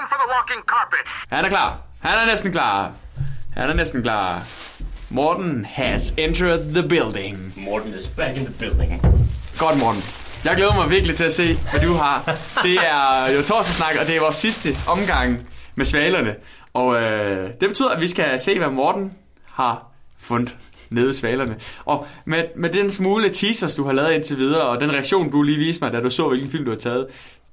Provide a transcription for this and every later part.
Time for the walking carpet. Han er klar. Han er næsten klar. Han er næsten klar. Morten has entered the building. Morten is back in the building. Godt, Morten. Jeg glæder mig virkelig til at se, hvad du har. Det er jo torsdagssnak, og det er vores sidste omgang med svalerne. Og øh, det betyder, at vi skal se, hvad Morten har fundet nede i svalerne. Og med, med den smule teasers, du har lavet indtil videre, og den reaktion, du lige viste mig, da du så, hvilken film du har taget,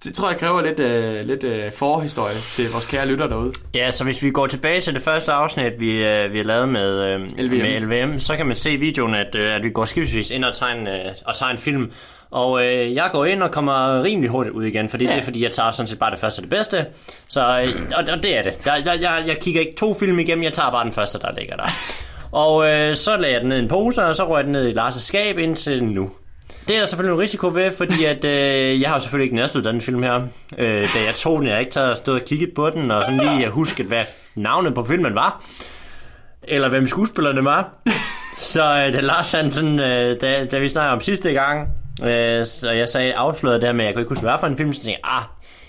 det tror jeg kræver lidt, øh, lidt øh, forhistorie til vores kære lytter derude. Ja, så hvis vi går tilbage til det første afsnit, vi, øh, vi har lavet med, øh, LVM. med LVM, så kan man se i videoen, at, øh, at vi går skibsvis ind og tager en, øh, og tager en film. Og øh, jeg går ind og kommer rimelig hurtigt ud igen, fordi ja. det er fordi, jeg tager sådan set bare det første og det bedste. Så, øh, og, og det er det. Jeg, jeg, jeg, jeg kigger ikke to film igennem, jeg tager bare den første, der ligger der. Og øh, så lagde jeg den ned i en pose, og så røg den ned i Lars' skab indtil nu. Det er der selvfølgelig en risiko ved, fordi at, øh, jeg har jo selvfølgelig ikke næstet den film her. Øh, da jeg tog den, jeg ikke taget og stået og kigget på den, og sådan lige husket, hvad navnet på filmen var. Eller hvem skuespillerne var. Så øh, da Lars han sådan, øh, da, da vi snakkede om sidste gang, øh, så jeg sagde afsløret der med, at jeg kunne ikke huske, hvad for en film, så tænkte jeg, ah,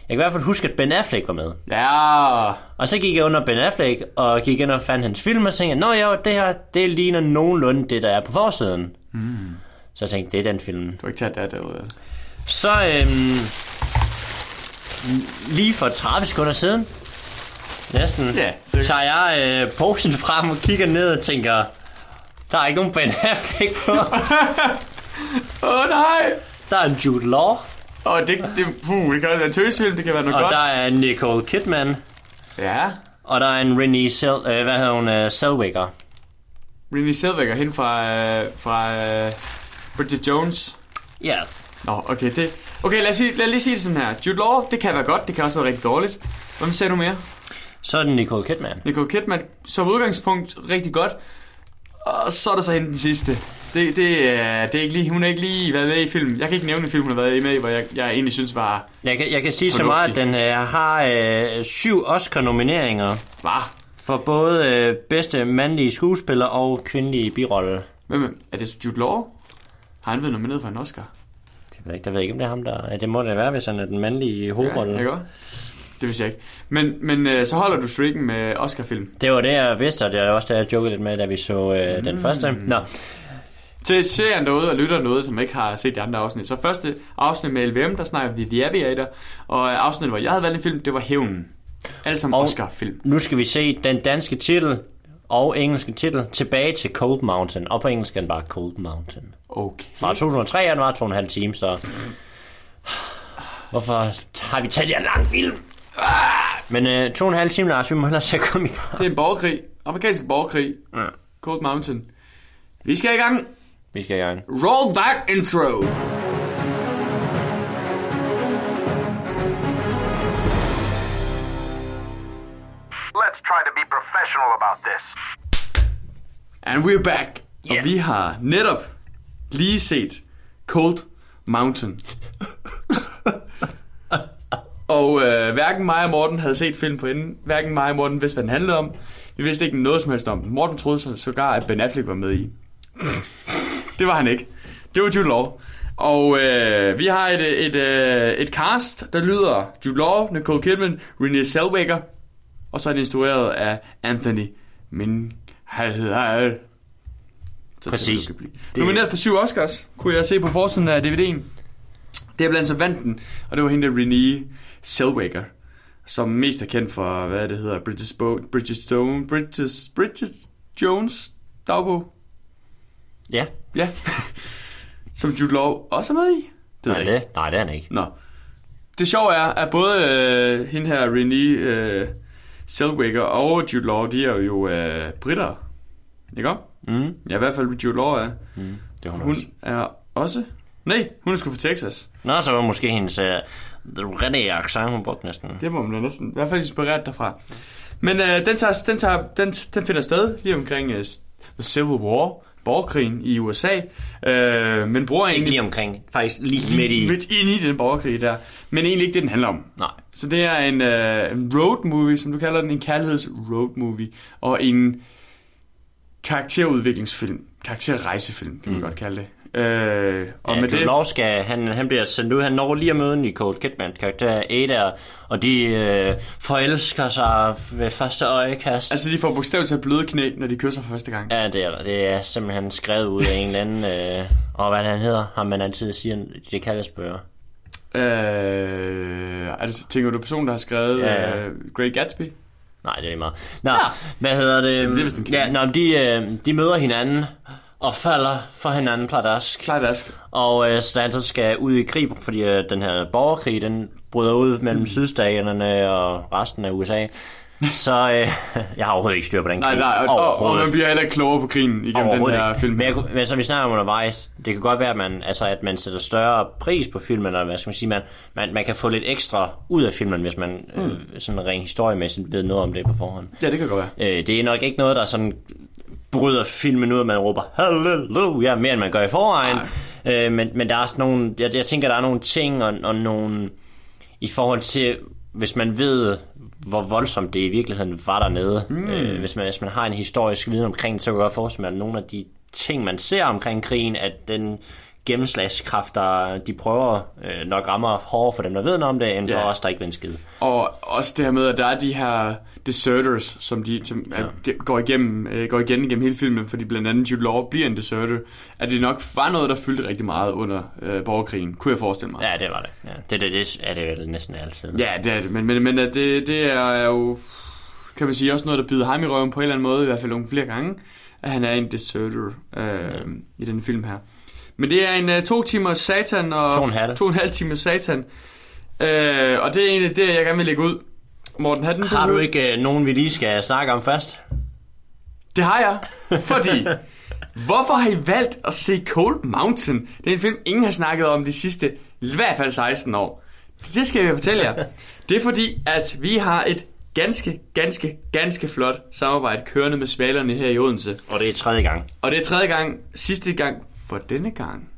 jeg kan i hvert fald huske, at Ben Affleck var med. Ja, Og så gik jeg under Ben Affleck, og gik ind og fandt hans film, og tænkte, nå ja, det her, det ligner nogenlunde det, der er på forsiden. Mm. Så jeg tænkte, det er den film. du har ikke taget det derude. Så øhm, lige for 30 sekunder siden, næsten, Ja, tager jeg øh, posen frem og kigger ned og tænker, der er ikke nogen Ben Affleck på. Åh oh, nej! Der er en Jude Law, Og det, det, puh, det kan være en tøsfilm, det kan være noget og godt. der er Nicole Kidman, Ja, og der er en Renée Sel, øh, hvad hedder hun, uh, Zellweger. Renée Zellweger hen fra, øh, fra øh, Bridget Jones. Yes. Nå, okay, det... Okay, lad, os sige, lad os lige sige det sådan her. Jude Law, det kan være godt, det kan også være rigtig dårligt. Hvem sagde du mere? Så er det Nicole Kidman. Nicole Kidman, som udgangspunkt rigtig godt. Og så er der så hende den sidste. Det, det, er, det er ikke lige, hun har ikke lige været med i filmen. Jeg kan ikke nævne en film, hun har været med i, hvor jeg, jeg egentlig synes var... Jeg kan, jeg kan sige så meget, at den øh, har øh, syv Oscar-nomineringer Var. for både øh, bedste mandlige skuespiller og kvindelige birolle. Hvem er det Jude Law? Har han været nomineret for en Oscar? Det ved jeg ikke, der ved jeg ikke, om det er ham, der... Det må det være, hvis han er den mandlige hovedrolle. Ja, ikke? Det vidste jeg ikke. Men, men øh, så holder du streaken med Oscar-film. Det var det, jeg vidste, og det er også det, jeg jokede lidt med, da vi så øh, den første. Nå, Til serien derude og lytter noget, som ikke har set de andre afsnit. Så første afsnit med LVM, der snakker vi The Aviator. Og afsnittet, hvor jeg havde valgt en film, det var Hævnen. Alle sammen Og- Oscar-film. nu skal vi se den danske titel og engelske titel tilbage til Cold Mountain. Og på engelsk er den bare Cold Mountain. Okay. Fra 2003 er den var to og en halv time, så... Hvorfor har vi taget en lang film? Men øh, to og en halv time, Lars, vi må hellere se komme i gang. Det er en borgerkrig. Amerikansk borgerkrig. Ja. Cold Mountain. Vi skal i gang. Vi skal i gang. Roll that intro. Let's try to be professional about this. And we're back. Yes. Og vi har netop lige set Cold Mountain. og øh, hverken mig og Morten havde set film på inden. Hverken mig og Morten vidste, hvad den handlede om. Vi vidste ikke noget som helst om den. Morten troede så sågar, at Ben Affleck var med i. det var han ikke. Det var Jude Law. Og øh, vi har et, et, øh, et cast, der lyder Jude Law, Nicole Kidman, Renée Zellweger, og så er det instrueret af Anthony Minghal. Så Præcis. Det blive. Nomineret for syv Oscars, kunne jeg se på forsiden af DVD'en. Det er blandt andet så vandt den, og det var hende der Renée Zellweger, som mest er kendt for, hvad det hedder, Bridget, Bo- Bridget Stone, Bridget, Bridget Jones dagbog. Ja. Ja. som Jude Law også er med i. Det Nej, det, nej, det er han ikke. Nå. Det sjove er, at både øh, hende her, Renée øh, Zellweger og Jude Law, de er jo øh, britter. Ikke om? Mm. Ja, i hvert fald Jude Law er. Det er hun, Hun også. er også... Nej, hun er sgu fra Texas. Nå, så var måske hendes the rigtige accent, hun brugte næsten. Det må man da næsten... I hvert fald inspireret derfra. Men øh, den, tager, den, tager, den, den finder sted lige omkring øh, The Civil War, borgerkrigen i USA. Øh, men bruger Ikke egentlig... lige omkring, faktisk lige midt i. Midt ind i den borgerkrig der. Men egentlig ikke det, den handler om. Nej. Så det er en, øh, en road movie, som du kalder den, en kærligheds road movie, og en karakterudviklingsfilm, karakterrejsefilm, kan man mm. godt kalde det. Øh, og Ja, med Jude det... Skal, han, han bliver sendt ud, han når lige at møde Nicole Kidman, karakter Ada, og de øh, forelsker sig ved første øjekast. Altså, de får bogstaveligt til bløde knæ, når de kysser for første gang. Ja, det er, det er simpelthen skrevet ud af en eller anden, øh, og hvad han hedder, ham man altid siger, det kaldes bøger. Øh, altså, tænker du person, der har skrevet Ja. Uh, Great Gatsby? Nej, det er lige meget. Nå, Ja. hvad hedder det? Det er vist en ja, nå, de, øh, de møder hinanden og falder for hinanden pladask. Klar dask. Og øh, Stanton skal ud i krig, fordi øh, den her borgerkrig, den bryder ud mellem mm. sydstaterne og resten af USA. Så øh, jeg har overhovedet ikke styr på den Nej, krig. nej, og, og, og man bliver heller ikke klogere på krigen igennem den her ikke. film. Men, jeg, men som vi snakker om undervejs, det kan godt være, at man, altså, at man sætter større pris på filmen, eller hvad skal man sige, man, man, man kan få lidt ekstra ud af filmen, hvis man mm. øh, sådan rent historiemæssigt ved noget om det på forhånd. Ja, det kan godt være. Øh, det er nok ikke noget, der sådan bryder filmen ud, at man råber halleluja, mere end man gør i forvejen. Øh, men, men der er også nogle, jeg, jeg tænker, der er nogle ting og, og nogle, i forhold til, hvis man ved, hvor voldsomt det i virkeligheden var dernede, mm. øh, hvis, man, hvis man har en historisk viden omkring det, så kan jeg godt forestille mig, at nogle af de ting, man ser omkring krigen, at den gennemslagskraft, der de prøver, øh, nok rammer hårdere for dem, der ved noget om det, end for Ja. os, der ikke ved en skid. Og også det her med, at der er de her deserters, som de, som, ja. de går, igennem, øh, går igen igennem hele filmen, fordi blandt andet Jude Law bliver en deserter, at det nok var noget, der fyldte rigtig meget under øh, borgerkrigen, kunne jeg forestille mig. Ja, det var det. Ja, det, det, det er det vel næsten altid. Ja, det er det, men, men, men at det, det er jo, kan man sige, også noget, der byder ham i røven på en eller anden måde, i hvert fald nogle flere gange, at han er en deserter øh, ja. i den film her. Men det er en uh, to timer satan og To og en halv. to og en halv time satan. Øh, og det er egentlig det, jeg gerne vil lægge ud. Morten, har, den Har du ikke øh, nogen, vi lige skal snakke om først? Det har jeg, fordi... Hvorfor har I valgt at se Cold Mountain? Det er en film, ingen har snakket om de sidste, i hvert fald 16 år. Det skal jeg fortælle jer. Det er fordi, at vi har et ganske, ganske, ganske flot samarbejde kørende med svalerne her i Odense. Og det er tredje gang. Og det er tredje gang, sidste gang for denne gang.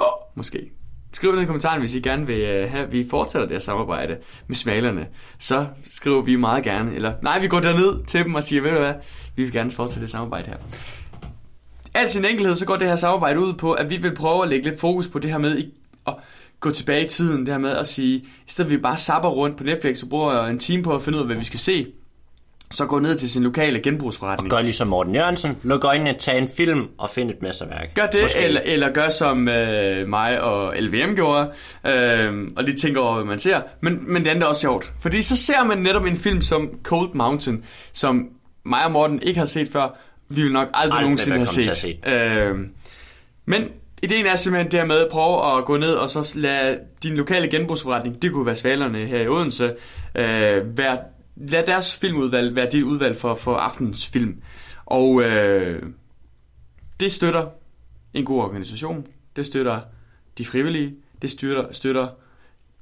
Oh, måske. Skriv ned i kommentaren, hvis I gerne vil øh, have, at vi fortsætter det her samarbejde med svalerne. Så skriver vi meget gerne. Eller nej, vi går derned til dem og siger, ved du hvad, vi vil gerne fortsætte det samarbejde her. Alt sin enkelhed, så går det her samarbejde ud på, at vi vil prøve at lægge lidt fokus på det her med at gå tilbage i tiden. Det her med at sige, i stedet for at vi bare sapper rundt på Netflix og bruger en time på at finde ud af, hvad vi skal se, så gå ned til sin lokale genbrugsforretning. Gør ligesom Morten Jørgensen. Luk øjnene, tag en film og find et mesterværk. Gør det, Måske. eller, eller gør som øh, mig og LVM gjorde, øh, og lige tænker over, hvad man ser. Men, men det andet er også sjovt, fordi så ser man netop en film som Cold Mountain, som mig og Morten ikke har set før. Vi vil nok aldrig, Aldrig nogensinde have set. kommet Øh, men ideen er simpelthen det her med at prøve at gå ned og så lade din lokale genbrugsforretning, det kunne være Svalerne her i Odense, øh, være, lad deres filmudvalg være dit udvalg for, for aftens film. Og øh, det støtter en god organisation. Det støtter de frivillige. Det støtter, støtter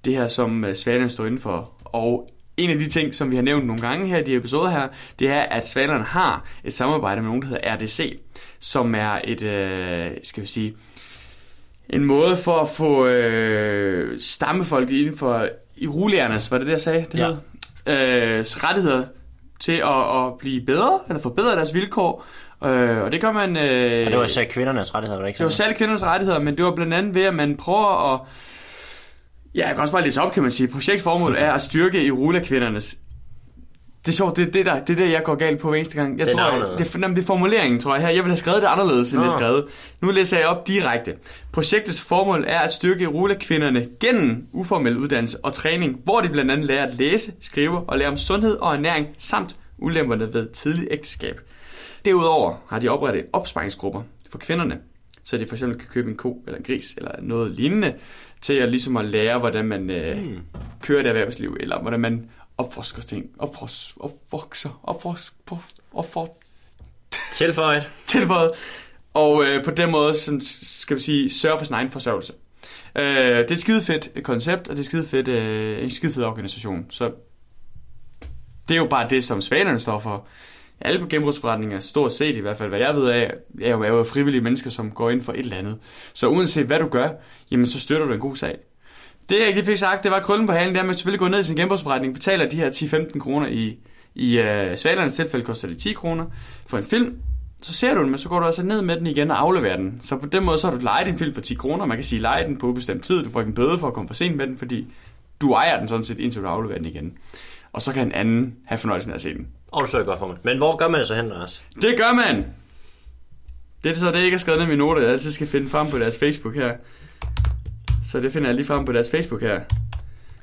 det her, som øh, Svalerne står inden for. Og en af de ting, som vi har nævnt nogle gange her i de episoder her, det er, at Svalerne har et samarbejde med nogen, der hedder RDC, som er et, øh, skal vi sige, en måde for at få øh, stammefolk inden for iruliernes, var det det, jeg sagde? Det Ja. hed? Øh, rettigheder til at, at blive bedre, eller forbedre deres vilkår. Øh, og det gør man... Øh, Og det var især kvindernes rettigheder, var det ikke det var særligt kvindernes rettigheder, men det var blandt andet ved, at man prøver at... Ja, jeg kan også bare læse op, kan man sige. Projektsformål er at styrke Irula-kvindernes... Det er sjovt, det er det, der, det er det, jeg går galt på hver eneste gang. Jeg Det tror, det, er, jamen, det er formuleringen, tror jeg her. Jeg ville have skrevet det anderledes, end Nå. det er skrevet. Nu læser jeg op direkte. Projektets formål er at styrke Irula-kvinderne gennem uformel uddannelse og træning, hvor de blandt andet lærer at læse, skrive og lære om sundhed og ernæring, samt ulemperne ved tidlig ægteskab. Derudover har de oprettet opsparingsgrupper for kvinderne, så de for eksempel kan købe en ko eller en gris eller noget lignende, til at ligesom at lære, hvordan man øh, Hmm. kører et erhvervsliv, eller hvordan man opforsker ting, opfors, opvokser, opfors, opfor, Tilføjet. tilføjet, og øh, på den måde, sådan, skal vi sige, sørge for sin egen forsørgelse. Øh, det er et skide fedt koncept, og det er skide fedt, øh, en skide fed organisation, så det er jo bare det, som svanerne står for. Alle genbrugsforretninger, stort set i hvert fald, hvad jeg ved af, er jo, er jo frivillige mennesker, som går ind for et eller andet. Så uanset hvad du gør, jamen så støtter du en god sag. Det jeg ikke lige fik sagt, det var krøllen på halen, det er, at man selvfølgelig går ned i sin genbrugsforretning, betaler de her 10-15 kroner i, i uh, Svalernes tilfælde koster det 10 kroner for en film, så ser du den, men så går du altså ned med den igen og afleverer den. Så på den måde, så har du lejet din film for 10 kroner. Man kan sige, lege den på ubestemt tid. Du får ikke en bøde for at komme for sent med den, fordi du ejer den sådan set, indtil du afleverer den igen. Og så kan en anden have fornøjelsen af at se den. Og så godt for mig. Men hvor gør man det så hen, Lars? Det gør man! Det er så det, jeg ikke har skrevet ned i mine noter, jeg altid skal finde frem på deres Facebook her. Så det finder jeg lige frem på deres Facebook her.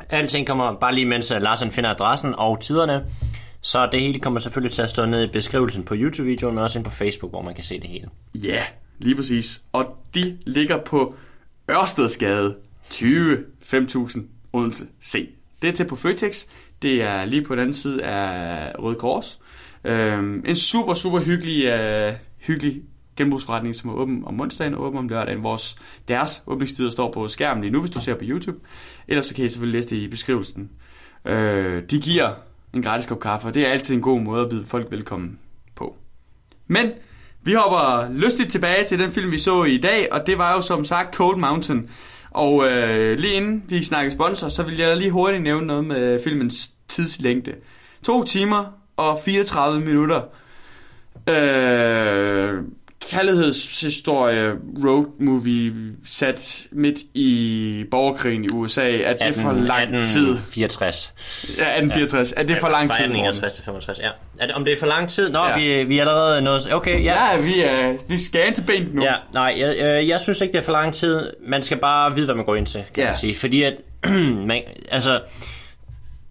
Alting kommer bare lige, mens uh, Larsen finder adressen og tiderne. Så det hele kommer selvfølgelig til at stå nede i beskrivelsen på YouTube-videoen, men også ind på Facebook, hvor man kan se det hele. Ja, yeah, lige præcis. Og de ligger på Ørstedsgade 20 5000 Odense C. Det er til på Føtex. Det er lige på den anden side af Røde Kors. Øhm, en super, super hyggelig, uh, hyggelig genbrugsforretning, som er åben om onsdagen og åben om lørdagen. Vores, deres åbningstider står på skærmen lige nu, hvis du ser på YouTube. Ellers så kan I selvfølgelig læse det i beskrivelsen. Øh, de giver en gratis kop kaffe, og det er altid en god måde at byde folk velkommen på. Men vi hopper lystigt tilbage til den film, vi så i dag, og det var jo som sagt Cold Mountain. Og øh, lige inden vi snakker sponsor, så vil jeg lige hurtigt nævne noget med filmens tidslængde. To timer og 34 minutter. Øh, kærlighedshistorie, road movie, sat midt i borgerkrigen i USA. Er det 18, for lang 18, tid? 64. Ja, 1864. Ja. Er det for lang tid? 1861 til 65, ja. Er det, om det er for lang tid? Nå, ja. vi, vi er allerede nået... Okay, ja. Ja, vi, er, vi skal ind til benet nu. Ja, nej, jeg, jeg, jeg synes ikke, det er for lang tid. Man skal bare vide, hvad man går ind til, kan ja. man sige. Fordi at... man, altså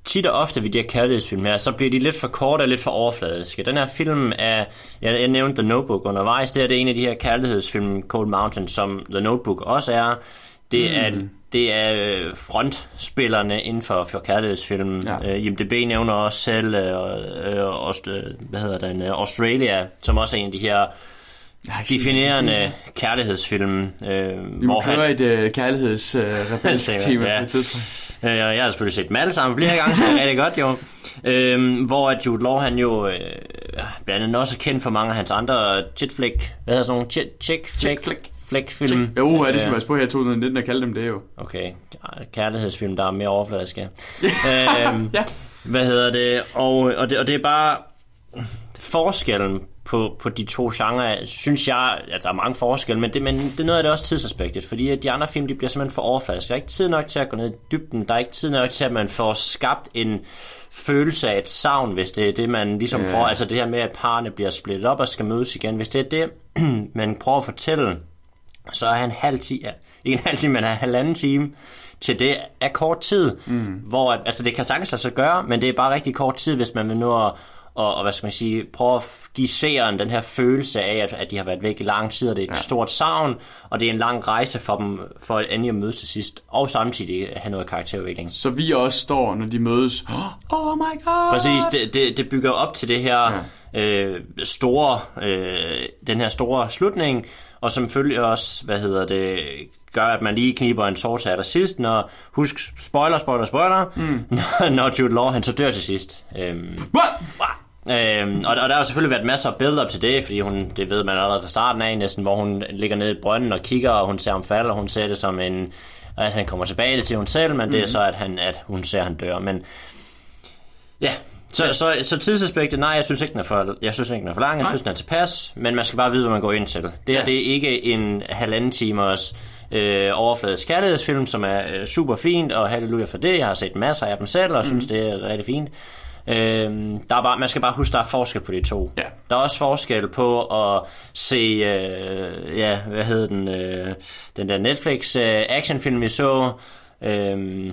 tit og ofte ved de her kærlighedsfilm her, så bliver de lidt for korte og lidt for overfladiske. Den her film er, jeg, jeg nævnte The Notebook undervejs, det er det en af de her kærlighedsfilm, Cold Mountain, som The Notebook også er. Det mm. er det er øh, frontspillerne inden for, for kærlighedsfilm. Ja. Uh, IMDb nævner også selv, uh, uh, Aust- hvad hedder den, Australia, som også er en af de her definerende kærlighedsfilm. Uh, Vi må køre han... et uh, kærlighedsrebelsk uh, tema ja. på et tidspunkt. Øh, jeg har selvfølgelig set dem alle sammen flere gange, så det er rigtig godt jo. Øhm, hvor Jude Law, han jo øh, blandt andet også er kendt for mange af hans andre chit flick, hvad hedder sådan nogle chit, chick flick, film. Jo, uh, det skal være på her 2019 at kalde dem det jo. Okay, kærlighedsfilm, der er mere overfladiske. øhm, ja. Hvad hedder det? Og, og det? og det er bare forskellen på, på de to genrer, synes jeg, at der er mange forskelle, men det, men det er noget af det også tidsaspektet, fordi de andre film, de bliver simpelthen for overfladiske. Der er ikke tid nok til at gå ned i dybden, der er ikke tid nok til, at man får skabt en følelse af et savn, hvis det er det, man ligesom yeah. prøver, altså det her med, at parerne bliver splittet op og skal mødes igen, hvis det er det, man prøver at fortælle, så er en halv time, ja, ikke en halv time, men en halvanden time, til det er kort tid, mm. hvor, altså det kan sagtens lade sig gøre, men det er bare rigtig kort tid, hvis man vil nå at og, og hvad skal man sige, prøve at give seeren den her følelse af, at, at de har været væk i lang tid, og det er et ja. stort savn, og det er en lang rejse for dem, for at endelig at mødes til sidst, og samtidig have noget karakterudvikling. Så vi også står, når de mødes, oh my god! Præcis, det, det, det bygger op til det her ja. øh, store, øh, den her store slutning, og som følger også, hvad hedder det, gør, at man lige kniber en tår til sidst, når, husk, spoiler, spoiler, spoiler, mm. når, når Jude Law, han så dør til sidst. Øhm, What? Øhm, og, og der har selvfølgelig været masser af build-up til det, fordi hun, det ved man allerede fra starten af næsten, hvor hun ligger nede i brønden og kigger, og hun ser ham falde, og hun ser det som en, at han kommer tilbage til hun selv, men mm. det er mhm. så, at, han, at hun ser, at han dør. Men ja, så, ja. så, så tidsaspektet, nej, jeg synes ikke, den er for, jeg synes ikke, den er for lang, jeg nej. synes, den er tilpas, men man skal bare vide, hvad man går ind til. Det her, ja. det er ikke en halvanden timers øh, overfladisk kærlighedsfilm, som er øh, super fint, og halleluja for det. Jeg har set masser af dem selv, og mm. synes, det er rigtig fint. Øh, der er bare, man skal bare huske, der er forskel på de to. Ja. Der er også forskel på at se, øh, ja, hvad hed den, øh, den der Netflix øh, actionfilm, vi så. Øh,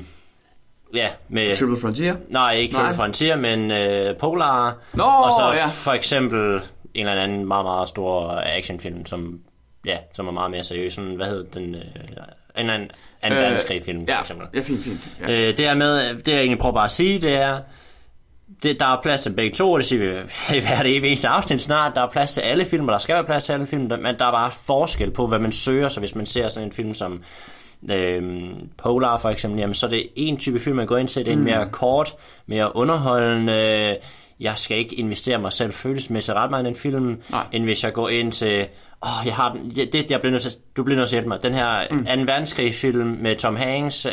ja, med... Triple Frontier? Nej, ikke Triple nej. Frontier, men øh, Polar. Nå, og så ja. for eksempel en eller anden meget, meget stor actionfilm, som, ja, som er meget mere seriøs. Sådan, hvad hed den? Øh, en anden, anden øh, verdenskrig film, ja, for eksempel. Ja, fint, fint. Ja. Øh, det er med, det jeg egentlig prøver bare at sige, det er, det, der er plads til begge to, det siger vi i hvert eneste afsnit snart. Der er plads til alle film, der skal være plads til alle film, men der er bare forskel på, hvad man søger. Så hvis man ser sådan en film som øh, Polar for eksempel, jamen, så er det en type film, man går ind til. Det er en mm. mere kort, mere underholdende. Jeg skal ikke investere mig selv følelsesmæssigt ret meget i den film, Nej. end hvis jeg går ind til oh, jeg har den. Det, jeg bliver nødt til, du bliver nødt til at hjælpe mig. Den her mm. 2. verdenskrig-film med Tom Hanks. Øh,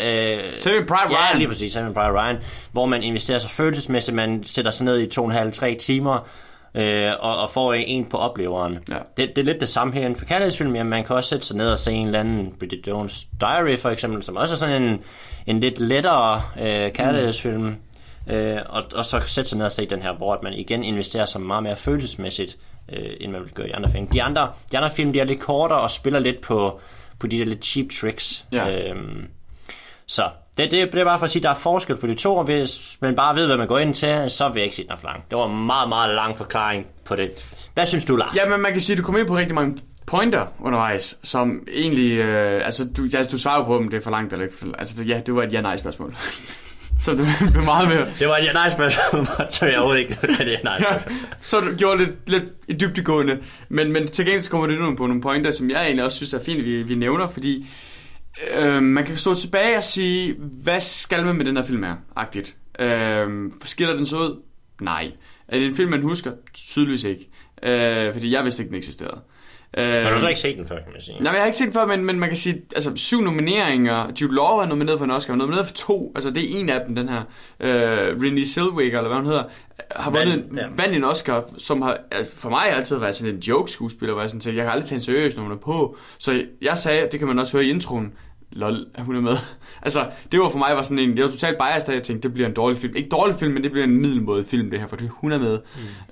Saving Private Ryan. Ja, lige præcis. Saving Private Ryan. Hvor man investerer sig følelsesmæssigt. Man sætter sig ned i to og en halv, tre timer. øh, og, og får en på opleveren. Ja. Det, det er lidt det samme her inden for kærlighedsfilm. Jamen, man kan også sætte sig ned og se en eller anden Bridget Jones Diary, for eksempel, som også er sådan en, en lidt lettere øh, kærlighedsfilm. Mm. Øh, og, og så sætte sig ned og se den her, hvor man igen investerer sig meget mere følelsesmæssigt, øh, end man vil gøre i andre film. De andre, de andre film, de er lidt kortere og spiller lidt på, på de der lidt cheap tricks. Ja. Øhm, så det, det, det er bare for at sige, at der er forskel på de to, og hvis man bare ved, hvad man går ind til, så vil jeg ikke sige, den er for lang. Det var en meget, meget lang forklaring på det. Hvad synes du, Lars? Ja, men man kan sige, at du kommer ind på rigtig mange pointer undervejs, som egentlig, øh, altså du, ja, du svarer jo på, om det er for langt eller ikke. For, altså ja, det var et ja-nej-spørgsmål. Så det blev meget mere. Det var et ja-nej-spørgsmål, så jeg overhovedet ikke det nej Ja, så du gjorde lidt, lidt i dybdegående. Men, men til gengæld kommer det nu på nogle pointer, som jeg egentlig også synes er fint, at vi, vi nævner, fordi øh, man kan stå tilbage og sige, hvad skal man med den her film her, agtigt. Øh, skiller den så ud? Nej. Er det en film, man husker? Tydeligvis ikke. Øh, fordi jeg vidste ikke, den eksisterede. Øh, Men du har slet ikke set den før, kan man sige. Nej, jeg har ikke set den før, men, men man kan sige, altså syv nomineringer. Jude Law er nomineret for en Oscar, er nomineret for to. Altså det er en af dem, den her. Øh, Renée Zellweger, eller hvad hun hedder, har vundet en, ja. vandt en Oscar, som har altså, for mig altid været sådan en joke-skuespiller, hvor jeg sådan tænkte, jeg kan aldrig tage en hun er på. Så jeg sagde, det kan man også høre i introen, lol, at hun er med. altså, det var for mig var sådan en, det var totalt biased, da jeg tænkte, det bliver en dårlig film. Ikke dårlig film, men det bliver en middelmåde film, det her, fordi hun er med.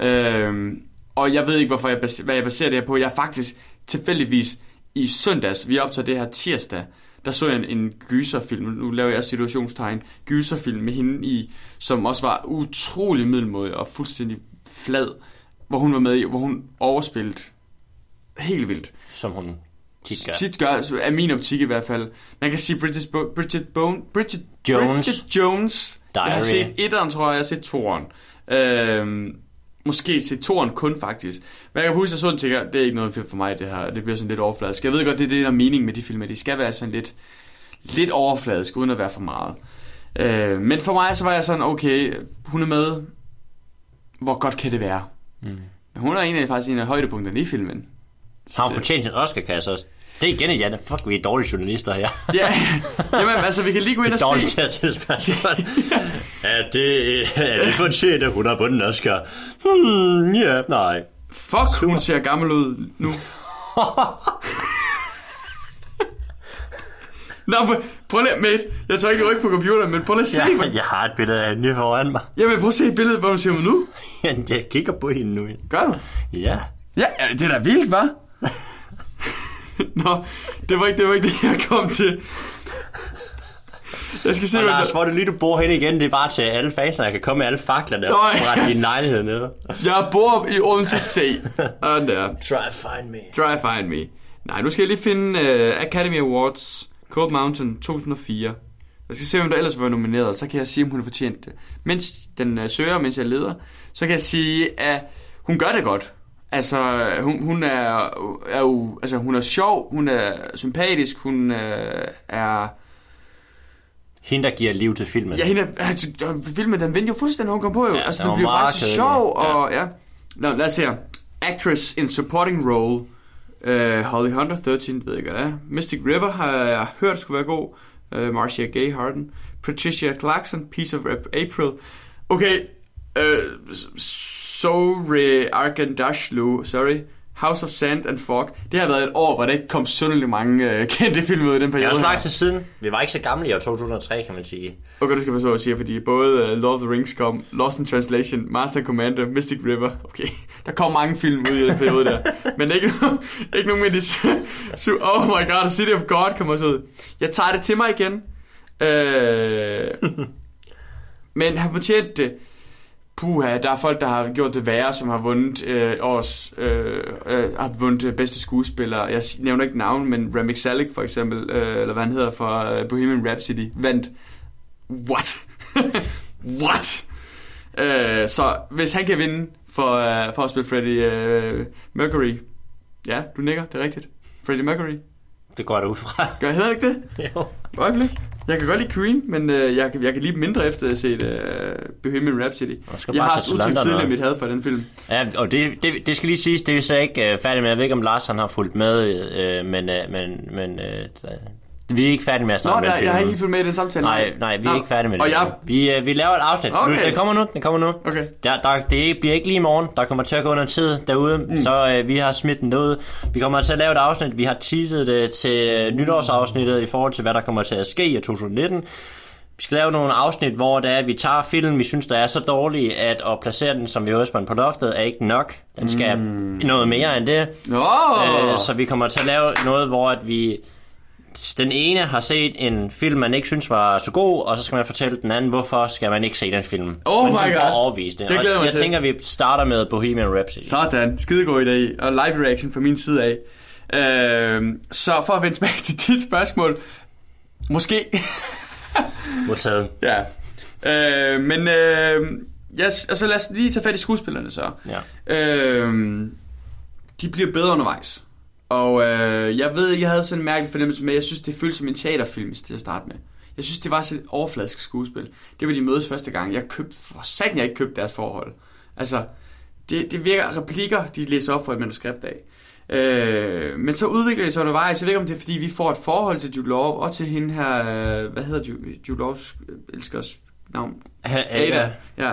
Mm. Øhm, og jeg ved ikke, hvorfor jeg baser, hvad jeg baserer det her på. Jeg er faktisk tilfældigvis i søndags, vi optager det her tirsdag, der så jeg en, en gyserfilm, nu laver jeg situationstegn, gyserfilm med hende i, som også var utrolig middelmåde og fuldstændig flad, hvor hun var med i, hvor hun overspillede helt vildt. Som hun tit gør. Tit gør, er min optik i hvert fald. Man kan sige Bridget, Bo- Bridget, Bone, Bridget Jones. Bridget Jones. Jeg har Diary. set etteren, tror jeg, jeg har set toeren. Øhm, måske set toeren kun, faktisk. Men jeg kan huske, at jeg så den tænker, det er ikke noget film for mig, det her. Det bliver sådan lidt overfladisk. Jeg ved godt, det er det, der er mening med de film, at de skal være sådan lidt, lidt overfladisk, uden at være for meget. Øh, men for mig, så var jeg sådan, okay, hun er med. Hvor godt kan det være? Mm. Men hun er en af, faktisk en af højdepunkterne i filmen. Har hun fortjent en Oscar, kan jeg så... Det er igen et ja. Fuck, vi er dårlige journalister her. Ja, jamen, altså, vi kan lige gå ind og dårligt se... til at stille spørgsmål. er det... Er det fortjent, at hun har vundet Oscar? Hmm, ja, nej. Fuck, hun ser gammel ud nu. Nå, prøv- lige, mate. Jeg tager ikke rykke på computeren, men prøv lige at se. Ja, Ja. jeg har et billede af hende foran mig. Jamen, prøv at se et billede, hvor du ser ud nu. Jeg kigger på hende nu. Gør du? Ja. Ja, ja, det er da vildt, hva'? Nå, det var ikke det, var ikke det jeg kom til. Jeg skal se, Og hvad Lars, der... hvor er det lige, du bor hen igen? Det er bare til alle faser, jeg kan komme med alle faklerne og Nej. brætte din lejlighed ned. Jeg bor i Odense C. Og der. Try to find me. Try to find me. Nej, nu skal jeg lige finde uh, Academy Awards Cold Mountain 2004. Jeg skal se, hvem der ellers var nomineret, så kan jeg sige, om hun har fortjent det. Mens den uh, søger, mens jeg leder, så kan jeg sige, at hun gør det godt. Altså, hun, hun er, er jo, altså, hun er sjov, hun er sympatisk, hun uh, er... Hende, der giver liv til filmen. Ja, hende er, altså, filmen, den vendte jo fuldstændig, hun kom på jo. Ja, altså, den den meget faktisk kedelig. sjov, Ja. og ja. Nå, lad os se her. Actress in supporting role. Uh, Holly Hunter, 13, ved jeg ikke, hvad det er. Mystic River har jeg hørt skulle være god. Uh, Marcia Gay Harden. Patricia Clarkson, Piece of April. Okay, uh, Sore Arkandashlu, sorry. House of Sand and Fog. Det har været et år, hvor der ikke kom synderligt mange uh, kendte film ud i den Det er periode. også lang tid siden. Vi var ikke så gamle i år 2003, kan man sige. Okay, det skal man så også sige, fordi både uh, Lord of the Rings kom, Lost in Translation, Master and Commander, Mystic River. Okay, der kom mange film ud i den periode der. Men ikke, ikke nogen med de... su- oh my god, City of God kommer også ud. Jeg tager det til mig igen. Øh, men har fortjent det. Puha, der er folk, der har gjort det værre, som har vundet øh, års, øh, øh, har vundet øh, bedste skuespiller. Jeg nævner ikke navn, men Rami Malek for eksempel, øh, eller hvad han hedder for øh, Bohemian Rhapsody, vandt. What? What? Øh, så hvis han kan vinde for, øh, for at spille Freddie øh, Mercury, ja, du nikker, det er rigtigt. Freddie Mercury. Det går jeg da ud fra. Gør det ikke det? jo. Øjeblik. Jeg kan godt lide Queen, men øh, jeg, kan- jeg kan lide dem mindre efter at have set øh, Bohemian Rhapsody. Jeg bare har til udtrykt tidligere mit had for den film. Ja, og det, det, det skal lige siges, det er vi så ikke øh, færdig med. Jeg ved ikke, om Lars han har fulgt med, øh, men, øh, men, men øh, Vi er ikke færdige med at Nå, snakke der, med jeg har ikke fulgt med i den samtale. Nej, nej, vi er Nå, ikke færdige med det. Og jeg... Vi, øh, vi laver et afsnit. Okay. Nu, det kommer nu, det kommer nu. Okay. Der, der, det bliver ikke lige i morgen. Der kommer til at gå under tid derude, mm. så øh, vi har smidt den derude. Vi kommer til at lave et afsnit. Vi har teaset det til øh, nytårsafsnittet i forhold til, hvad der kommer til at ske i 2019. Vi skal lave nogle afsnit, hvor det er, at vi tager film, vi synes, der er så dårlige, at at placere den som vi også på loftet, er ikke nok. Den skal mm. noget mere end det. Nå! Øh, så vi kommer til at lave noget, hvor at vi den ene har set en film, man ikke synes var så god, og så skal man fortælle den anden, hvorfor skal man ikke se den film. Oh Men my God. at overbevise det. Det glæder og jeg mig jeg til. tænker, vi starter med Bohemian Rhapsody. Sådan, skidegod idé, og live reaction fra min side af. Øh, så for at vende tilbage til dit spørgsmål, måske, Modtaget. ja. Øh, men øh, yes, altså lad os lige tage fat i skuespillerne så. Ja. Øh, de bliver bedre undervejs. Og øh, jeg ved jeg havde sådan en mærkelig fornemmelse med, jeg synes, det føltes som en teaterfilm til at starte med. Jeg synes, det var sådan et overfladisk skuespil. Det var de mødes første gang. Jeg købte, for satan, jeg ikke købte deres forhold. Altså, det, det virker replikker, de læser op for et manuskript af. Øh, men så udvikler det sig undervejs. Jeg ved ikke, om det er, fordi vi får et forhold til Jude Law, og til hende her, øh, hvad hedder Jude, Jude Laws elskers navn? Ada. Ja.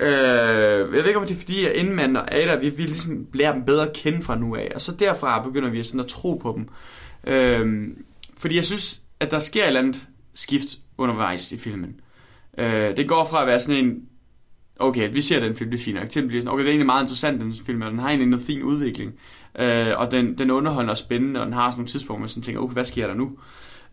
Øh, jeg ved ikke, om det er fordi, at Indman og Ada, vi, vi ligesom lærer dem bedre at kende fra nu af. Og så derfra begynder vi sådan at tro på dem. Øh, fordi jeg synes, at der sker et eller andet skift undervejs i filmen. Øh, det går fra at være sådan en, okay, vi ser den film, det er fint nok, til at blive sådan, okay, det er egentlig meget interessant, den film, og den har egentlig noget fin udvikling. Øh, og den, den underholder og spændende, og den har sådan nogle tidspunkter, hvor man sådan tænker, okay, hvad sker der nu?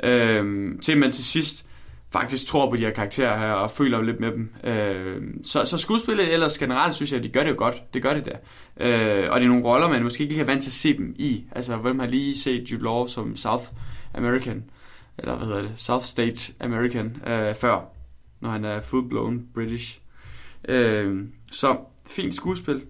Øh, til man til sidst faktisk tror på de her karakterer her, og føler lidt med dem. Øh, så, så skuespillet ellers generelt, synes jeg, de gør det jo godt. Det gør det da. Øh, og det er nogle roller, man måske ikke lige har vant til at se dem i. Altså, hvem har lige set Jude Law som South American, eller hvad hedder det, South State American, øh, før, når han er full-blown British. Øh, så fint skuespil.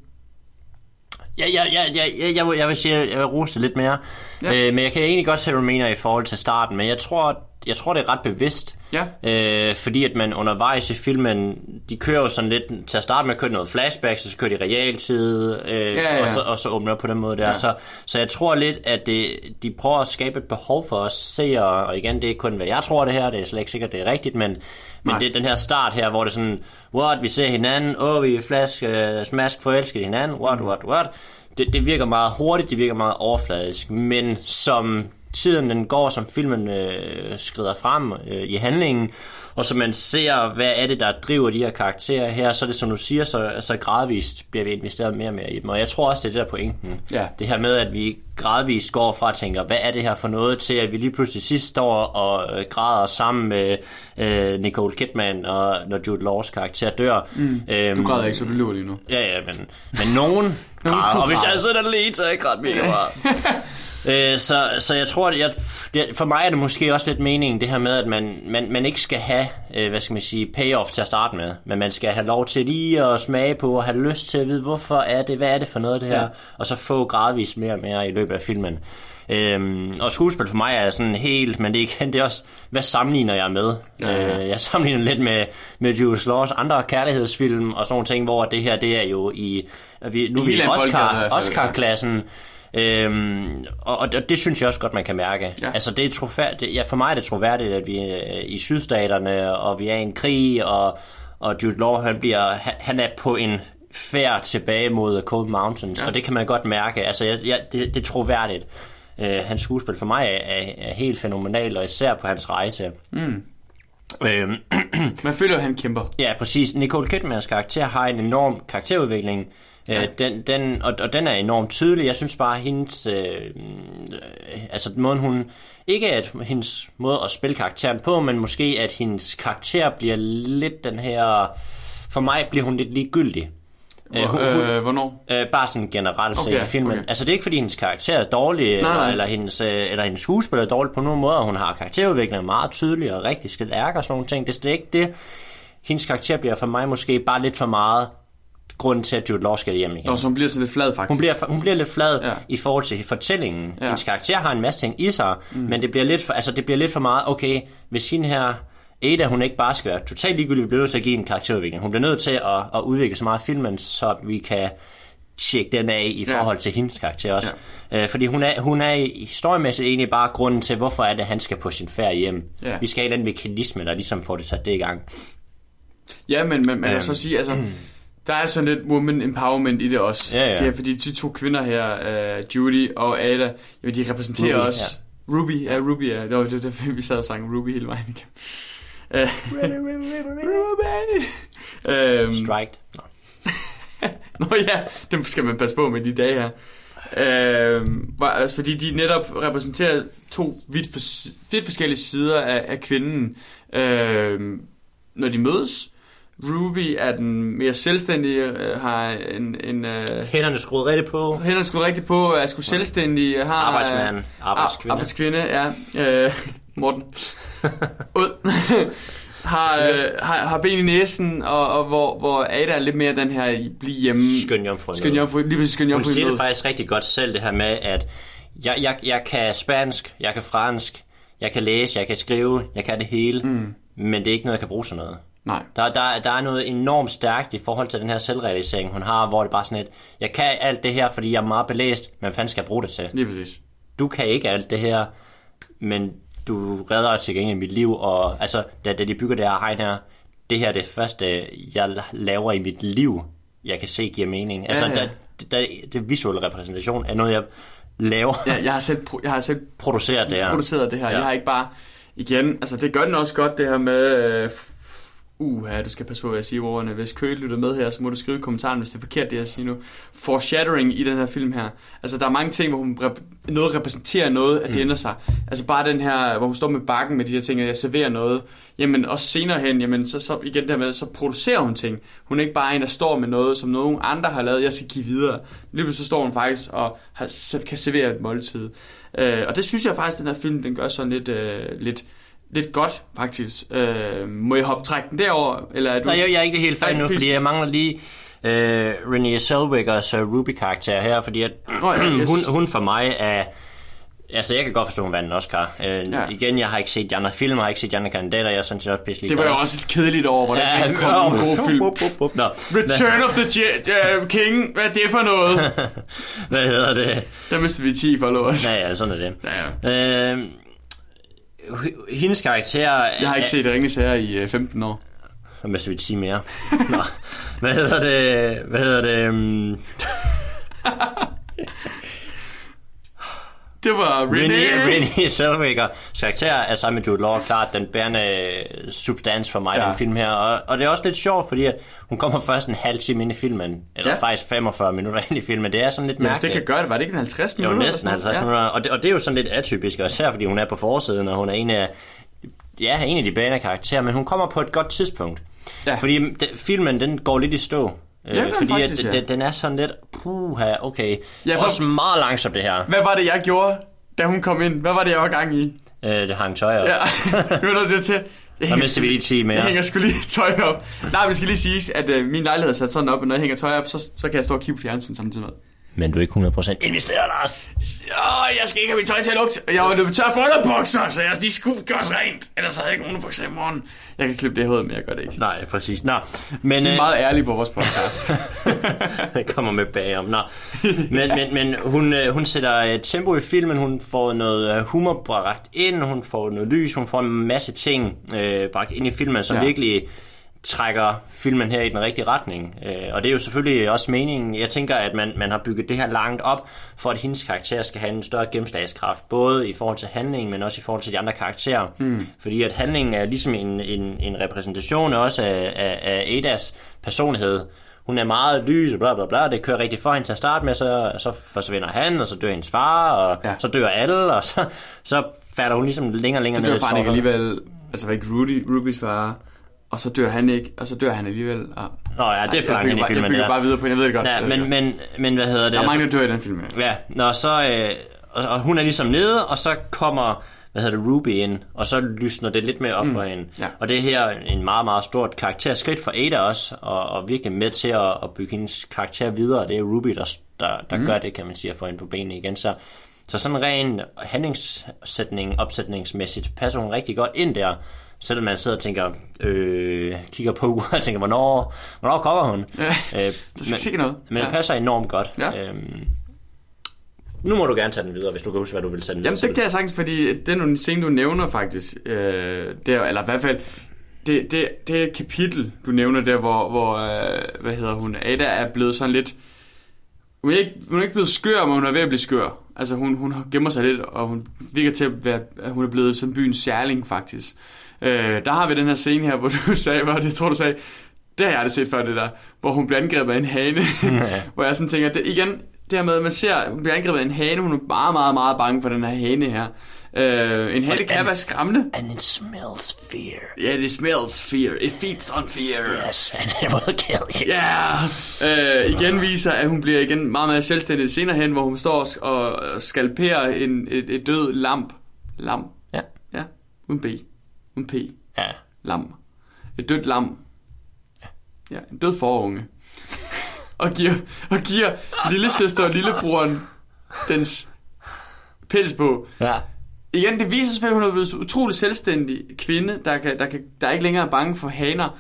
Ja, ja, ja, ja, ja jeg, vil, jeg vil sige, jeg vil rose det lidt mere. Ja. Øh, men jeg kan egentlig godt se, hvad du mener i forhold til starten, men jeg tror, jeg tror det er ret bevidst. Ja. Øh, fordi at man undervejs i filmen, de kører jo sådan lidt, til at starte med at køre noget flashback, så kører de realtid, øh, Ja, ja. Og, så, og så åbner på den måde der. Ja. Ja. Så, så jeg tror lidt, at det, de prøver at skabe et behov for os seere, og igen, det er kun, hvad jeg tror det her, det er slet ikke sikkert, det er rigtigt, men, men Nej. det er den her start her, hvor det er sådan, what, vi ser hinanden, åh, oh, vi flask, uh, smask forelsket i hinanden, what, what, what. Det, det virker meget hurtigt, det virker meget overfladisk, men som tiden den går, som filmen øh, skrider frem øh, i handlingen, og så man ser, hvad er det, der driver de her karakterer her, så er det, som du siger, så, så gradvist bliver vi investeret mere og mere i dem. Og jeg tror også, det er det der er pointen. Ja. Det her med, at vi gradvist går fra at tænke, hvad er det her for noget, til at vi lige pludselig sidst står og øh, græder sammen med øh, Nicole Kidman, og når Jude Laws karakter dør. Mm. Øhm, Du græder ikke, så du løber lige nu. Ja, ja, men, men nogen græder, og hvis jeg sidder alene, så er jeg grædt mega meget. Øh, så, så jeg tror, at jeg, det, for mig er det måske også lidt meningen, det her med, at man, man, man ikke skal have, øh, hvad skal man sige, payoff til at starte med, men man skal have lov til lige at smage på, og have lyst til at vide, hvorfor er det, hvad er det for noget det her, Ja. ja. og så få gradvist mere og mere i løbet af filmen. Øhm, og skuespil for mig er sådan helt, men det er, igen, det er også, hvad sammenligner jeg med? Ja, ja. Øh, jeg sammenligner lidt med, med Jules Laws andre kærlighedsfilm og sådan nogle ting, hvor det her, det er jo i, vi, nu er vi i Oscar, Oscar-klassen, Øhm, og, og det synes jeg også godt, man kan mærke. Ja. Altså, det er troværdigt, ja, for mig er det troværdigt, at vi er i sydstaterne, og vi er i en krig, og, og Jude Law, han, bliver, han, er på en færd tilbage mod Cold Mountains, ja. og det kan man godt mærke. Altså, jeg, jeg, det, det er troværdigt. Øh, hans skuespil for mig er, er, er helt fænomenal, og især på hans rejse. Mm. Øhm, Man føler, at han kæmper. Ja, præcis. Nicole Kidmans karakter har en enorm karakterudvikling. Ja. Øh, den, den, og, og den er enormt tydelig. Jeg synes bare, at hendes... Øh, øh, altså måden hun... Ikke at hendes måde at spille karakteren på, men måske at hendes karakter bliver lidt den her... For mig bliver hun lidt ligegyldig. Øh, hun, hun, Øh, hvornår? Øh, bare sådan generelt set Okay, i filmen. okay. Altså det er ikke fordi hendes karakter er dårlig, eller, nej. eller, hendes, øh, eller hendes skuespil er dårlig på nogen måde. Hun har karakterudvikling meget tydelig og rigtig skidt ærk og sådan nogle ting. Det er ikke det. Hendes karakter bliver for mig måske bare lidt for meget grund til, at Jude Law skal hjem igen. Nå, så hun bliver sådan lidt flad, faktisk. Hun bliver, hun bliver lidt flad Ja. ja. i forhold til fortællingen. Ja. Ja. Hendes karakter har en masse ting i sig, mm. men det bliver, lidt for, altså, det bliver lidt for meget, okay, hvis hende her, Ada, hun ikke bare skal være totalt ligegyldig, vi bliver nødt til at give en karakterudvikling. Hun bliver nødt til at, at udvikle så meget filmen, så vi kan tjekke den af i Ja. forhold til hendes karakter også. Ja. Øh, fordi hun er, hun er i- historiemæssigt egentlig bare grunden til, hvorfor er det, han skal på sin ferie hjem. Ja. Vi skal have den mekanisme, der ligesom får det sat det i gang. Ja, men, men man kan Øhm. så sige, altså, der er sådan lidt woman empowerment i det også. Ja, ja. Det er fordi de to kvinder her, uh, Judy og Ada, jamen, de repræsenterer Ruby, også... Ruby, ja, Ruby, ja. Det var det, det, vi sad og sang Ruby hele vejen igennem. Uh, Ruby! Øhm, Strike. Nå. Nå ja, dem skal man passe på med de dage her. Var- altså, fordi de netop repræsenterer to vidt, for, vidt forskellige sider af, af kvinden, øhm, når de mødes. Ruby er den mere selvstændige, øh, har en, en øh, Hænderne skruet rigtigt på. hænder sgu rigtig på, er sgu selvstændig, har... Arbejdsmand. øh, Arbejdskvinde. Ar- Arbejdskvinde, ja. Øh, Morten. Ud. har, øh, har, har ben i næsen, og, og hvor, hvor Ada er lidt mere den her blive hjemme. Skøn jomfru. Skøn jomfru, lige præcis skøn Hun jomfru i siger det faktisk rigtig godt selv, det her med, at jeg, jeg, jeg kan spansk, jeg kan fransk, jeg kan læse, jeg kan skrive, jeg kan det hele, mm. men det er ikke noget, jeg kan bruge til noget. Nej. Der, der, der er noget enormt stærkt i forhold til den her selvrealisering, hun har, hvor det bare sådan et, jeg kan alt det her, fordi jeg er meget belæst, men hvad fanden skal jeg bruge det til? Lige præcis. Du kan ikke alt det her, men du redder til gengæld mit liv, og altså, da, da de bygger det her hegn her, det her er det første, jeg laver i mit liv, jeg kan se giver mening. Altså, ja. Da, da, det visuelle repræsentation er noget, jeg laver, ja. Ja, jeg har selv, jeg har selv produceret det her. produceret det her. Ja. Ja. Jeg har ikke bare... Igen, altså det gør den også godt, det her med... Øh, Uh, ja, du skal passe på, hvad jeg siger ordene. Hvis Køge lytter med her, så må du skrive i kommentaren, hvis det er forkert, det jeg siger nu. Foreshadowing i den her film her. Altså, der er mange ting, hvor hun rep- noget repræsenterer noget, at det Mm. ændrer sig. Altså, bare den her, hvor hun står med bakken med de her ting, at jeg serverer noget. Jamen, også senere hen, jamen, så, så igen der med, så producerer hun ting. Hun er ikke bare en, der står med noget, som nogen andre har lavet, jeg skal give videre. Lige så står hun faktisk og har, kan servere et måltid. Øh, og det synes jeg faktisk, den her film, den gør sådan lidt, øh, lidt, lidt godt, faktisk. Øh, må jeg hoppe trække den derover eller er du... Nej, jeg, jeg er ikke helt færdig nu, fordi jeg mangler lige øh, Renée Zellwegers uh, Ruby-karakter her, fordi at, Nå ja, yes. hun, hun for mig er... Altså, jeg kan godt forstå, at hun vandt en Oscar. Øh, Ja. Igen, jeg har ikke set de andre film, jeg har ikke set de andre kandidater, jeg er sådan set også pisselig Det var jo også et kedeligt år, hvor der Ja, kom en god film. Nå, Return of the Je- uh, King, hvad er det for noget? hvad hedder det? Der mistede vi 10 followers. Ja, ja, sådan er det. Ja, ja. Øh, hendes karakter... Jeg har ikke set Ringes Herre i øh, 15 år. Så mister vi 10 mere. Nå, hvad hedder det? Hvad hedder det? Det var Renée. Renée Zellweger karakter er sammen med Jude Law klart den bærende substans for mig i Ja. den film her. Og, og det er også lidt sjovt, fordi at hun kommer først en halv time ind i filmen. Eller Ja. ja. faktisk 45 minutter ind i filmen. Det er sådan lidt Men hvis det mærkeligt. kan gøre det, var det ikke en 50 Jo, minutter? næsten eller sådan 50 noget? minutter. Og det, og det er jo sådan lidt atypisk, også her, fordi hun er på forsiden, og hun er en af, ja, en af de bærende karakterer, men hun kommer på et godt tidspunkt. Ja. Fordi filmen, den går lidt i stå. Det gør den fordi faktisk, at, ja. den, den er sådan lidt, puha, okay. Ja, Ja, for- Også meget langsomt det her. Ja. Hvad var det, jeg gjorde, da hun kom ind? Hvad var det, jeg var gang i? Øh, det hang tøj op. Ja, vi var nødt til. Jeg mister vi lige 10 Jeg mere. hænger sgu lige tøj op. Nej, det skal lige siges, at øh, min lejlighed er sat sådan op, at når jeg hænger tøj op, så, så kan jeg stå og kigge på fjernsyn samtidig med. Men du er ikke 100% investeret, Lars. Åh, jeg skal ikke have mit tøj til at lugte. Jeg var løbet tør for underbukser, så jeg, de skulle gøres rent. Ellers havde jeg ikke underbukser i morgen. Jeg kan klippe det i hovedet, men jeg gør det ikke. Nej, præcis. Nå, men... Vi er øh, meget ærlige på vores podcast. det kommer med bagom. Nå. Men, men, men hun, øh, hun sætter øh, tempo i filmen, hun får noget humor bragt ind, hun får noget lys, hun får en masse ting øh, bragt ind i filmen, som Ja. ja. virkelig trækker filmen her i den rigtige retning. Øh, og det er jo selvfølgelig også meningen. Jeg tænker, at man, man har bygget det her langt op, for at hendes karakter skal have en større gennemslagskraft, både i forhold til handlingen, men også i forhold til de andre karakterer. Mm. Fordi at handlingen er ligesom en, en, en repræsentation også af, af, af Adas personlighed. Hun er meget lys og bla bla bla, det kører rigtig for hende til at starte med, så, så forsvinder han, og så dør hendes far, og Ja. så dør alle, og så, så falder hun ligesom længere og længere Så ned dør i faren ikke alligevel. Altså, var ikke Rudy, Rubys far. Og så dør han ikke, og så dør han alligevel. Og... Nå ja, det jeg langt ind i filmen. jeg bygger bare videre på, jeg ved det godt. Ja, men, men, men hvad hedder det? der er mange, der dør i den film. her. Ja, når så... Øh, og, og hun er ligesom nede, og så kommer hvad hedder det, Ruby ind, og så lysner det lidt mere op mm. for hende. ja. Og det er her en meget, meget stort karakterskridt for Ada også, og, og virkelig med til at, at bygge hendes karakter videre. Det er Ruby, der, der, der mm. gør det, kan man sige, at få hende på benene igen. Så, så sådan ren handlingssætning, opsætningsmæssigt, passer hun rigtig godt ind der. Selvom man sidder og tænker, øh, kigger på uret og tænker, hvornår, hvornår kommer hun? Ja, Øh, der skal men, noget. men ja. det passer enormt godt. Ja. Øhm, nu må du gerne tage den videre, hvis du kan huske, hvad du vil tage den videre Jamen, det kan jeg sagtens, fordi det er nogle scene, du nævner faktisk. Øh, der, eller i hvert fald, det, det, det et kapitel, du nævner der, hvor, hvor øh, hvad hedder hun, Ada er blevet sådan lidt... Hun er, ikke, hun er ikke blevet skør, men hun er ved at blive skør. Altså, hun, hun gemmer sig lidt, og hun virker til at være, at hun er blevet sådan byens særling, faktisk. Øh, der har vi den her scene her, hvor du sagde, hvad det, tror du sagde, det har jeg aldrig set før, det der, hvor hun bliver angrebet af en hane. hvor jeg sådan tænker, det, igen, det her med, at man ser, hun bliver angrebet af en hane, hun er meget, meget, meget bange for den her hane her. Øh, en hane kan and- være skræmmende. And it smells fear. Ja, yeah, it smells fear. It feeds on fear. Yes, and it will kill you. Ja, yeah. øh, igen viser, at hun bliver igen meget mere selvstændig senere hen, hvor hun står og og skalperer en, et, et død lamp. Lam. Ja. Ja, uden B. Uden P. Ja. Lam. Et dødt lam. Ja, en død forunge. og giver, og giver lille søster og lillebroren dens pels på. Ja. Igen, det viser selvfølgelig, at hun er blevet så utrolig selvstændig kvinde, der, kan, der, kan, der ikke længere er bange for haner.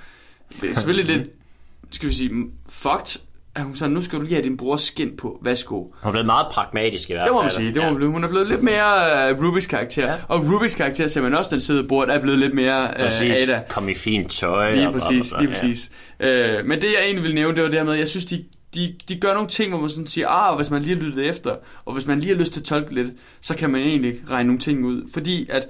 Det er selvfølgelig lidt, skal vi sige, fucked, at hun sagde, nu skal du lige have din brors skin på. Værsgo. Hun er blevet meget pragmatisk i hvert fald. Det må man sige. Det må man blive. Hun er blevet lidt mere uh, Rubys karakter. Ja. Ja. Og Rubys karakter, ser man også, den sidder bord, er blevet lidt mere uh, Præcis. Ada. Kom i fint tøj. Lige og præcis, bla, lige præcis. Øh, men det jeg egentlig vil nævne, det var det her med, jeg synes, de, de, de gør nogle ting, hvor man sådan siger, ah, hvis man lige har lyttet efter, og hvis man lige har lyst til at tolke lidt, så kan man egentlig regne nogle ting ud. Fordi at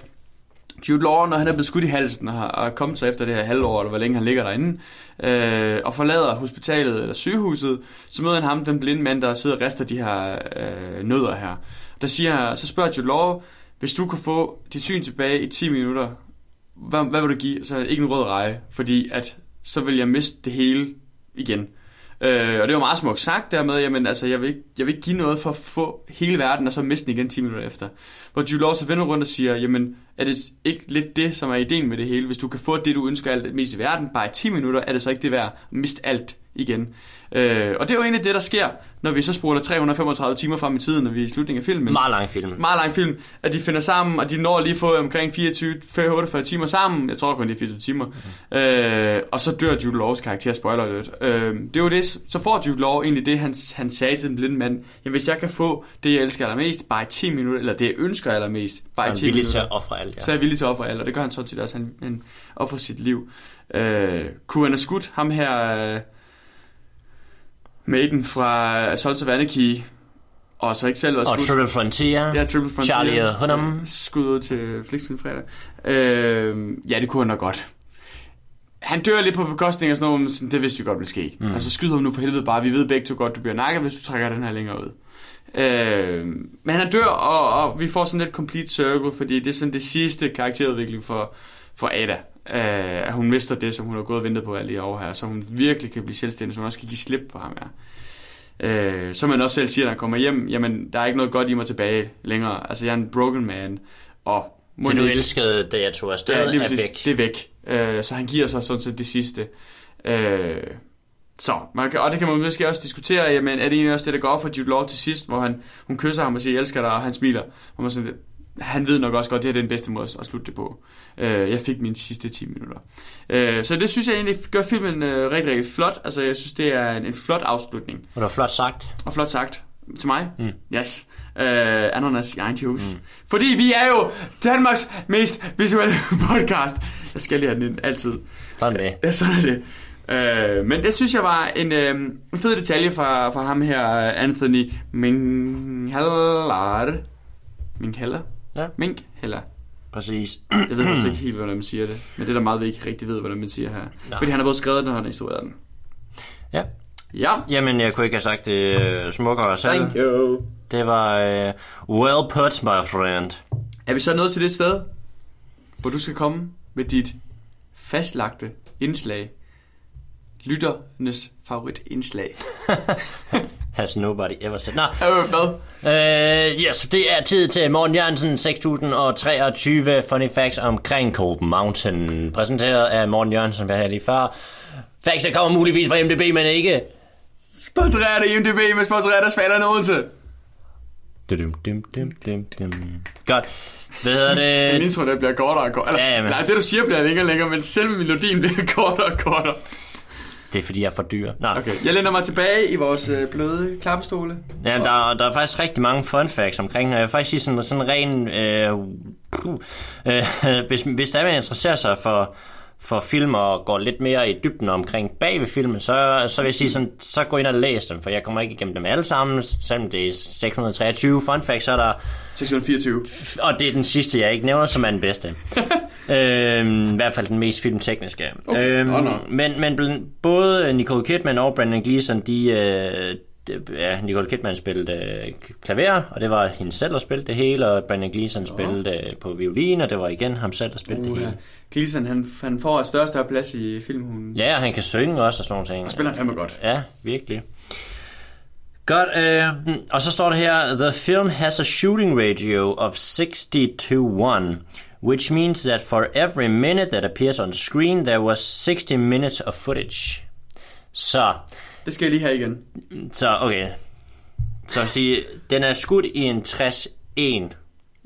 Jude Law, når han er blevet skudt i halsen og har, kommet sig efter det her halvår, eller hvor længe han ligger derinde, øh, og forlader hospitalet eller sygehuset, så møder han ham, den blinde mand, der sidder og rester de her øh, nødder her. Der siger, så spørger Jude Law, hvis du kan få dit syn tilbage i 10 minutter, hvad, hvad vil du give? Så ikke en rød reje, fordi at så vil jeg miste det hele igen. Øh, og det var meget smukt sagt dermed, jamen altså, jeg vil, ikke, jeg vil ikke give noget for at få hele verden, og så miste den igen 10 minutter efter. Hvor Jude Law så vender rundt og siger, jamen er det ikke lidt det, som er ideen med det hele? Hvis du kan få det, du ønsker alt mest i verden, bare i 10 minutter, er det så ikke det værd at miste alt igen. Øh, og det er jo egentlig det, der sker, når vi så spoler 335 timer frem i tiden, når vi er i slutningen af filmen Meget lang film. meget lang film, at de finder sammen, og de når lige få omkring 24-48 timer sammen. Jeg tror kun, det er 24 timer. Mm. Øh, og så dør Jude Laws karakter, spoiler alert. Øh, det var det, så får Jude Law egentlig det, han, han sagde til den blinde mand. Jamen, hvis jeg kan få det, jeg elsker allermest, bare i 10 minutter, eller det, jeg ønsker allermest, bare i er 10 villig minutter. til at ofre alt, ja. Så er jeg villig til at ofre alt, og det gør han sådan set også. Han, han offrer sit liv. Øh, kunne han have skudt ham her, øh, Maiden fra Sons of Anarchy, og så ikke selv også Og. Triple Frontier. Ja, Triple Frontier. Charlie og Hunnam. Skud ud til Flixfilm fredag. Øh, ja, det kunne han nok godt. Han dør lidt på bekostning af sådan noget, men det vidste vi godt ville ske. Mm. Altså skyd ham nu for helvede bare. Vi ved begge to godt, du bliver nakket, hvis du trækker den her længere ud. Øh, men han dør, og, og vi får sådan lidt complete circle, fordi det er sådan det sidste karakterudvikling for, for Ada. Øh, at hun mister det, som hun har gået og ventet på alle de år her, så hun virkelig kan blive selvstændig, så hun også kan give slip på ham her. Øh, som man også selv siger, når han kommer hjem, jamen, der er ikke noget godt i mig tilbage længere. Altså, jeg er en broken man, og Det du ikke- elskede, da jeg tog afsted, ja, lige er præcis, væk. det er væk. Øh, så han giver sig sådan set det sidste. Øh, så, man kan, og det kan man måske også diskutere, jamen, er det egentlig også det, der går op for Jude Law til sidst, hvor han, hun kysser ham og siger, jeg elsker dig, og han smiler. Og man sådan, han ved nok også godt, det her er den bedste måde at slutte det på. Øh, jeg fik mine sidste 10 minutter. Øh, så det synes jeg egentlig gør filmen øh, rigtig, rigtig flot. Altså, jeg synes, det er en, en flot afslutning. Og det var flot sagt. Og flot sagt. Til mig? Mm. Yes. Uh, ananas i egen juice. Mm. Fordi vi er jo Danmarks mest visuelle podcast. Jeg skal lige have den ind, altid. Sådan det. Ja, sådan er det. Uh, men det synes jeg var en, en fed detalje fra, fra ham her, Anthony Minkhaller. Minkhaller? Ja. Minkhaller. Præcis. Jeg ved også ikke helt, hvordan man siger det. Men det er der meget, vi ikke rigtig ved, hvordan man siger her. Nej. Fordi han har både skrevet den, og han har instrueret den. Ja. Ja. Jamen, jeg kunne ikke have sagt det øh, smukkere selv. Thank you. Det var uh, well put, my friend. Er vi så nået til det sted, hvor du skal komme med dit fastlagte indslag? Lytternes favoritindslag. Has nobody ever said. Nå, Øh, hvad? øh, yes, det er tid til Morten Jørgensen 6023 funny facts omkring Mountain. Præsenteret af Morten Jørgensen, hvad her lige før. Facts, der kommer muligvis fra MDB, men ikke... Sponsoreret af IMDb med sponsoreret af Svalerne Odense. Dum, dum, dum, dum, dum. Godt. Hvad hedder Min det? intro, der bliver kortere og kortere. Ja, Eller, jamen. nej, det du siger bliver længere og længere, men selve melodien bliver kortere og kortere. Det er fordi, jeg er for dyr. Nå. Okay, jeg lænder mig tilbage i vores øh, bløde klappestole. Ja, der, der er faktisk rigtig mange fun facts omkring, og jeg vil faktisk sige sådan, sådan ren... Øh, puh, øh, hvis, hvis der er, man interesserer sig for, for film og går lidt mere i dybden omkring bag ved filmen, så, så vil jeg sige sådan, så gå ind og læs dem, for jeg kommer ikke igennem dem alle sammen, selvom det er 623 fun facts, så er der 624. og det er den sidste, jeg ikke nævner, som er den bedste. øhm, I hvert fald den mest filmtekniske. Okay. Øhm, Nå, nå. Men, men både Nicole Kidman og Brandon Gleeson, de... Øh, det- Ja, Nicole Kidman spillede øh, klaver, og det var hende selv, der spillede det hele, og Brandon Gleeson spillede øh, på violin, og det var igen ham selv, der spillede det Uh, hele. Gleason, han, han får et større og større plads i filmen. Hun Ja, og han kan synge også og sådan nogle ting. spiller fandme godt. Ja, virkelig. Godt, øh, og så står der her, The film has a shooting ratio of 60 to 1, which means that for every minute that appears on screen, there was 60 minutes of footage. Så, Det skal jeg lige have igen. så okay. Så vil sige, den er skudt i en 60-1,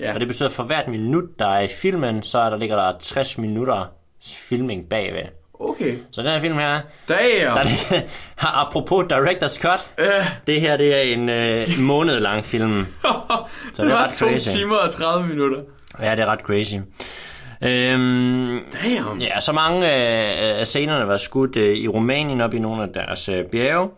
Ja. og det betyder, at for hvert minut, der er i filmen, så er der ligger der 60 minutter filming bagved. Okay. Så den her film her, Damn! der er det, apropos Director's Cut, Øh, Det her, det er en øh, måned lang film. det, det er var to crazy. timer og 30 minutter. Ja, det er ret crazy. Øhm, Damn! ja, så mange øh, af scenerne var skudt øh, i Rumænien op i nogle af deres øh, bjerge.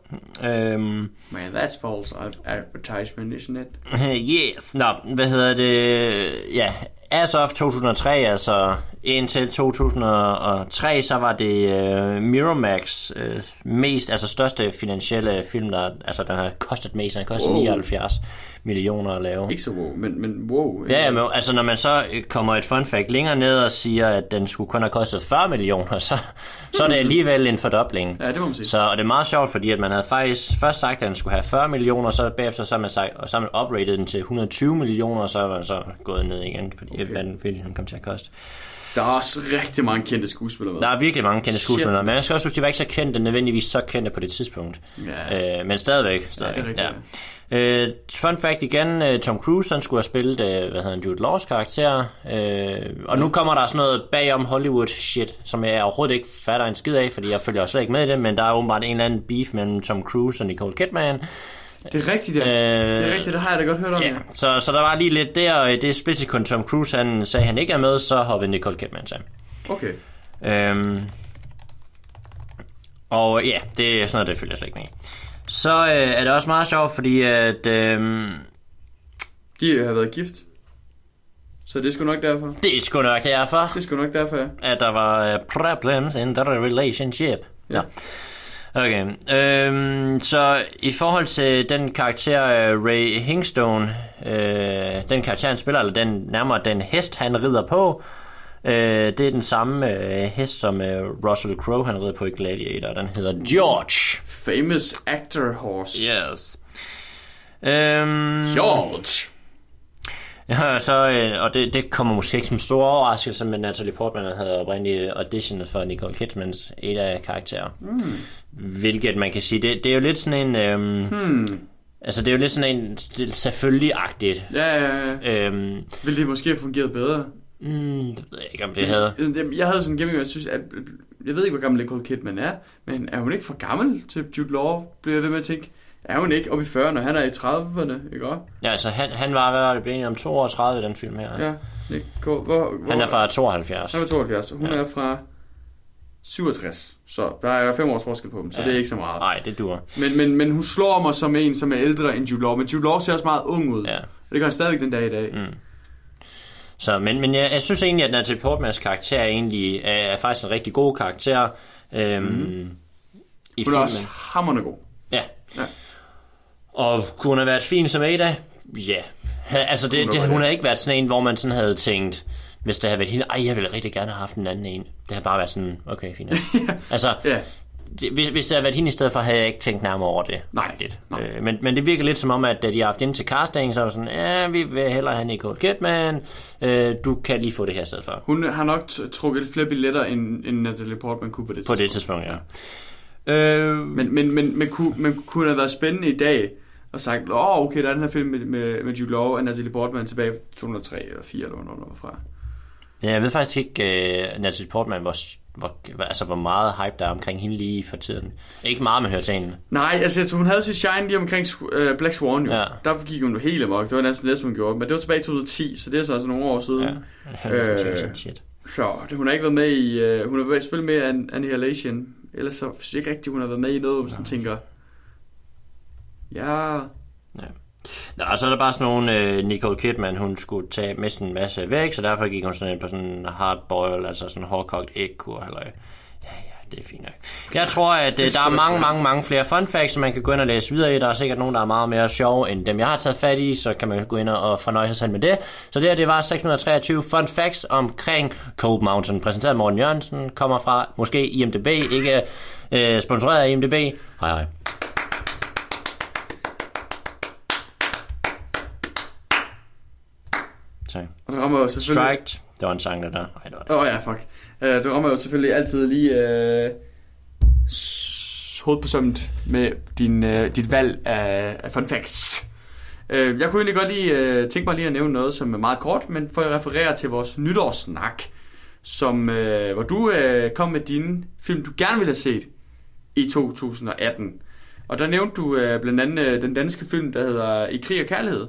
Øhm, Man, that's false advertisement, isn't it? yes. Nå, hvad hedder det? Ja, as of 2003, altså indtil 2003, så var det øh, Miramax øh, mest, altså største finansielle film, der, altså den har kostet mest, den har kostet Wow. 79 millioner at lave. Ikke så wow, men, men wow. Ja, men altså når man så øh, kommer et fun fact længere ned og siger, at den skulle kun have kostet 40 millioner, så, så er det alligevel en fordobling. Ja, det må man sige. Så og det er meget sjovt, fordi at man havde faktisk først sagt, at den skulle have 40 millioner, så bagefter så har man, sagt, og så man oprated den til 120 millioner, og så er man så gået ned igen, fordi okay. hvad den kom til at koste. Der er også rigtig mange kendte skuespillere med. Der er virkelig mange kendte Shit. skuespillere, men jeg skal også huske, de var ikke så kendte, nødvendigvis så kendte på det tidspunkt. Ja. Øh, men stadigvæk. stadigvæk rigtigt, Øh, fun fact igen, øh, Tom Cruise han skulle have spillet, øh, hvad hedder han, Jude Laws karakter. Øh, og nu kommer der sådan noget bagom Hollywood shit, som jeg overhovedet ikke fatter en skid af, fordi jeg følger slet ikke med i det, men der er åbenbart en eller anden beef mellem Tom Cruise og Nicole Kidman. Det er rigtigt, ja. Øh, det er rigtigt, det har jeg da godt hørt om, Ja, ja. så, så der var lige lidt der, og i det splitsekund Tom Cruise han sagde, han ikke er med, så hoppede Nicole Kidman til. Okay. Øhm, og ja, det er sådan noget, det følger jeg slet ikke med. Så øh, er det også meget sjovt, fordi at, øh, De har været gift. Så det er sgu nok derfor. det er sgu nok derfor, Det er sgu nok derfor, ja. at der var øh, problems in the relationship. Ja. Okay, øhm, så i forhold til den karakter øh, Ray Hingstone, øh, den karakter han spiller, eller den nærmere den hest han rider på, øh, det er den samme øh, hest som øh, Russell Crowe han rider på i Gladiator, den hedder George. Famous actor horse. Yes. Øhm, George. Ja, så, øh, og det, det kommer måske ikke som stor overraskelse, men Natalie Portman havde oprindeligt auditionet for Nicole Kidmans et af karakterer. Mm. Hvilket man kan sige, det, det er jo lidt sådan en... Øhm, Hmm. Altså, det er jo lidt sådan en selvfølgelig-agtigt. Ja, ja, ja. Øhm, Ville det måske have fungeret bedre? mm, det ved jeg ikke, om det havde... Jeg, jeg havde sådan en gennemgang, jeg synes, at, jeg ved ikke, hvor gammel Nicole Kidman er, men er hun ikke for gammel til Jude Law, bliver jeg ved med at tænke. Er hun ikke oppe i 40'erne, han er i 30'erne, ikke også? Ja, altså, han, han var, hvad var det, blev om 32 i den film her. Ja. Nicole, hvor, hvor, Han er fra 72. Han er 72, og hun Ja. er fra 67. Så der er fem års forskel på dem, så Ja. det er ikke så meget. Nej, det dur. Men, men, men hun slår mig som en, som er ældre end Jude Law. Men Jude Law ser også meget ung ud. Ja. Det gør han stadigvæk den dag i dag. Mm. Så, men, men jeg, jeg synes egentlig, at Natalie Portmans karakter egentlig er, er faktisk en rigtig god karakter. Øhm, mm. I Hun er også hammerende god. Ja. Ja. Og kunne hun have været fin som Ada? Ja. Altså, det, det, hun har ikke været sådan en, hvor man sådan havde tænkt, hvis det havde været hende, ej, jeg ville rigtig gerne have haft en anden en. Det har bare været sådan, okay, fint. altså, Ja. Det, hvis, hvis det havde været hende i stedet for, havde jeg ikke tænkt nærmere over det. Nej, Rigtigt. nej. Øh, men, men det virker lidt som om, at da de har haft ind til casting, så var det sådan, ja, vi vil hellere have Nicole Kidman, øh, du kan lige få det her i stedet for. Hun har nok trukket flere billetter, end, end Natalie Portman kunne på det På det tidspunkt, ja. Øh, Men, men, men, men, kunne, men kunne have været spændende i dag og sagt, åh, oh, okay, der er den her film med, med, med Jude Law og Natalie Portman tilbage i 2003 eller 4 eller hvornår var fra. Ja, jeg ved faktisk ikke, uh, Natalie Portman, hvor, hvor, altså, hvor meget hype der er omkring hende lige for tiden. Ikke meget, man hører til hende. Nej, altså jeg tror, hun havde sit shine lige omkring uh, Black Swan jo. Ja. Der gik hun jo helt amok. Det var næsten det, hun gjorde. Men det var tilbage i 2010, så det er så altså nogle år siden. Ja, Øh, shit. Så det, hun har ikke været med i... Uh, hun har været selvfølgelig med i An- Annihilation. Ellers så synes jeg ikke rigtigt, hun har været med i noget, hvor man sådan tænker... Ja... Nå, og så er der bare sådan nogle, øh, Nicole Kidman, hun skulle tage med en masse væk, så derfor gik hun sådan ind på sådan en hard boil, altså sådan en hårdkogt ægkur, eller ja, ja, det er fint nok. Jeg tror, at øh, der er mange, mange, mange flere fun facts, som man kan gå ind og læse videre i. Der er sikkert nogen, der er meget mere sjove end dem, jeg har taget fat i, så kan man gå ind og fornøje sig selv med det. Så det her, det var 623 fun facts omkring Cold Mountain, præsenteret af Morten Jørgensen, kommer fra måske IMDB, ikke øh, sponsoreret af IMDB. Hej hej. Og det rammer jo selvfølgelig... Striked. Det var en sang, der der. Ej, det var det. Åh oh, ja, fuck. Uh, det rammer jo selvfølgelig altid lige uh, på sømmet med din, uh, dit valg af, af fun facts. Uh, jeg kunne egentlig godt lige uh, tænke mig lige at nævne noget, som er meget kort, men for at referere til vores nytårssnak, som, uh, hvor du uh, kom med dine film, du gerne ville have set i 2018. Og der nævnte du uh, blandt andet uh, den danske film, der hedder I krig og kærlighed.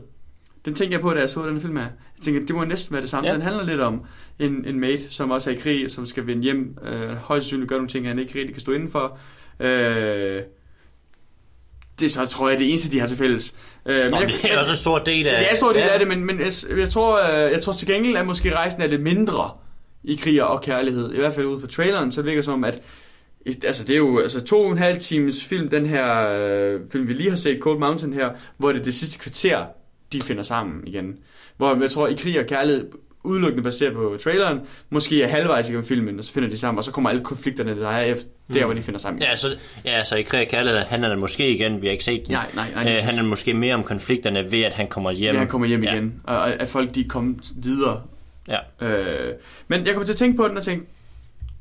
Den tænkte jeg på, da jeg så den film her. Jeg tænkte, det må næsten være det samme. Ja. Ja. Den handler lidt om en, en mate, som også er i krig, som skal vende hjem. Øh, højst sandsynligt gøre nogle ting, han ikke rigtig kan stå indenfor. Øh, det er så, tror jeg, det eneste, de har til fælles. Øh, Nå, det er også en stor del af... det er en stor del af det, men, men jeg, jeg, tror, øh, jeg tror til gengæld, at måske rejsen er lidt mindre i krig og kærlighed. I hvert fald ud fra traileren, så virker det som om, at altså det er jo altså to og en halv times film, den her øh, film, vi lige har set, Cold Mountain her, hvor det er det sidste kvarter, de finder sammen igen. Hvor jeg tror, i krig og kærlighed, udelukkende baseret på traileren, måske er halvvejs igennem filmen, og så finder de sammen, og så kommer alle konflikterne, der er efter, der hvor de finder sammen. Ja, så, ja, så i Krig og Kærlighed handler det måske igen, vi har ikke set den. Nej, nej, nej, øh, handler det måske mere om konflikterne ved, at han kommer hjem. Ja, han kommer hjem ja. igen, og at folk de er kommet videre. Ja. Øh, men jeg kommer til at tænke på den og tænke,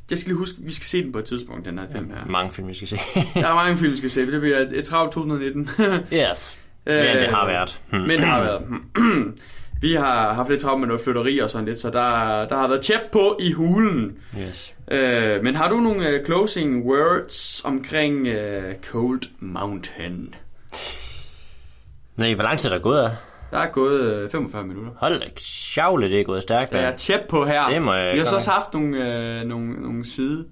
jeg skal lige huske, vi skal se den på et tidspunkt, den her film her. Mange film, vi skal se. Der er mange film, vi skal se. Det bliver et, et travlt 2019. yes. Men det har været. Hmm. Men det har været. Vi har haft lidt travlt med noget flytteri og sådan lidt, så der, der har været tjep på i hulen. Yes. Øh, men har du nogle øh, closing words omkring øh, Cold Mountain? Nej, hvor lang tid er der gået af? Der er gået øh, 45 minutter. Hold da, sjavle, det er gået stærkt. Der er tjep på her. Det må jeg Vi har så også haft nogle, øh, nogle, nogle side.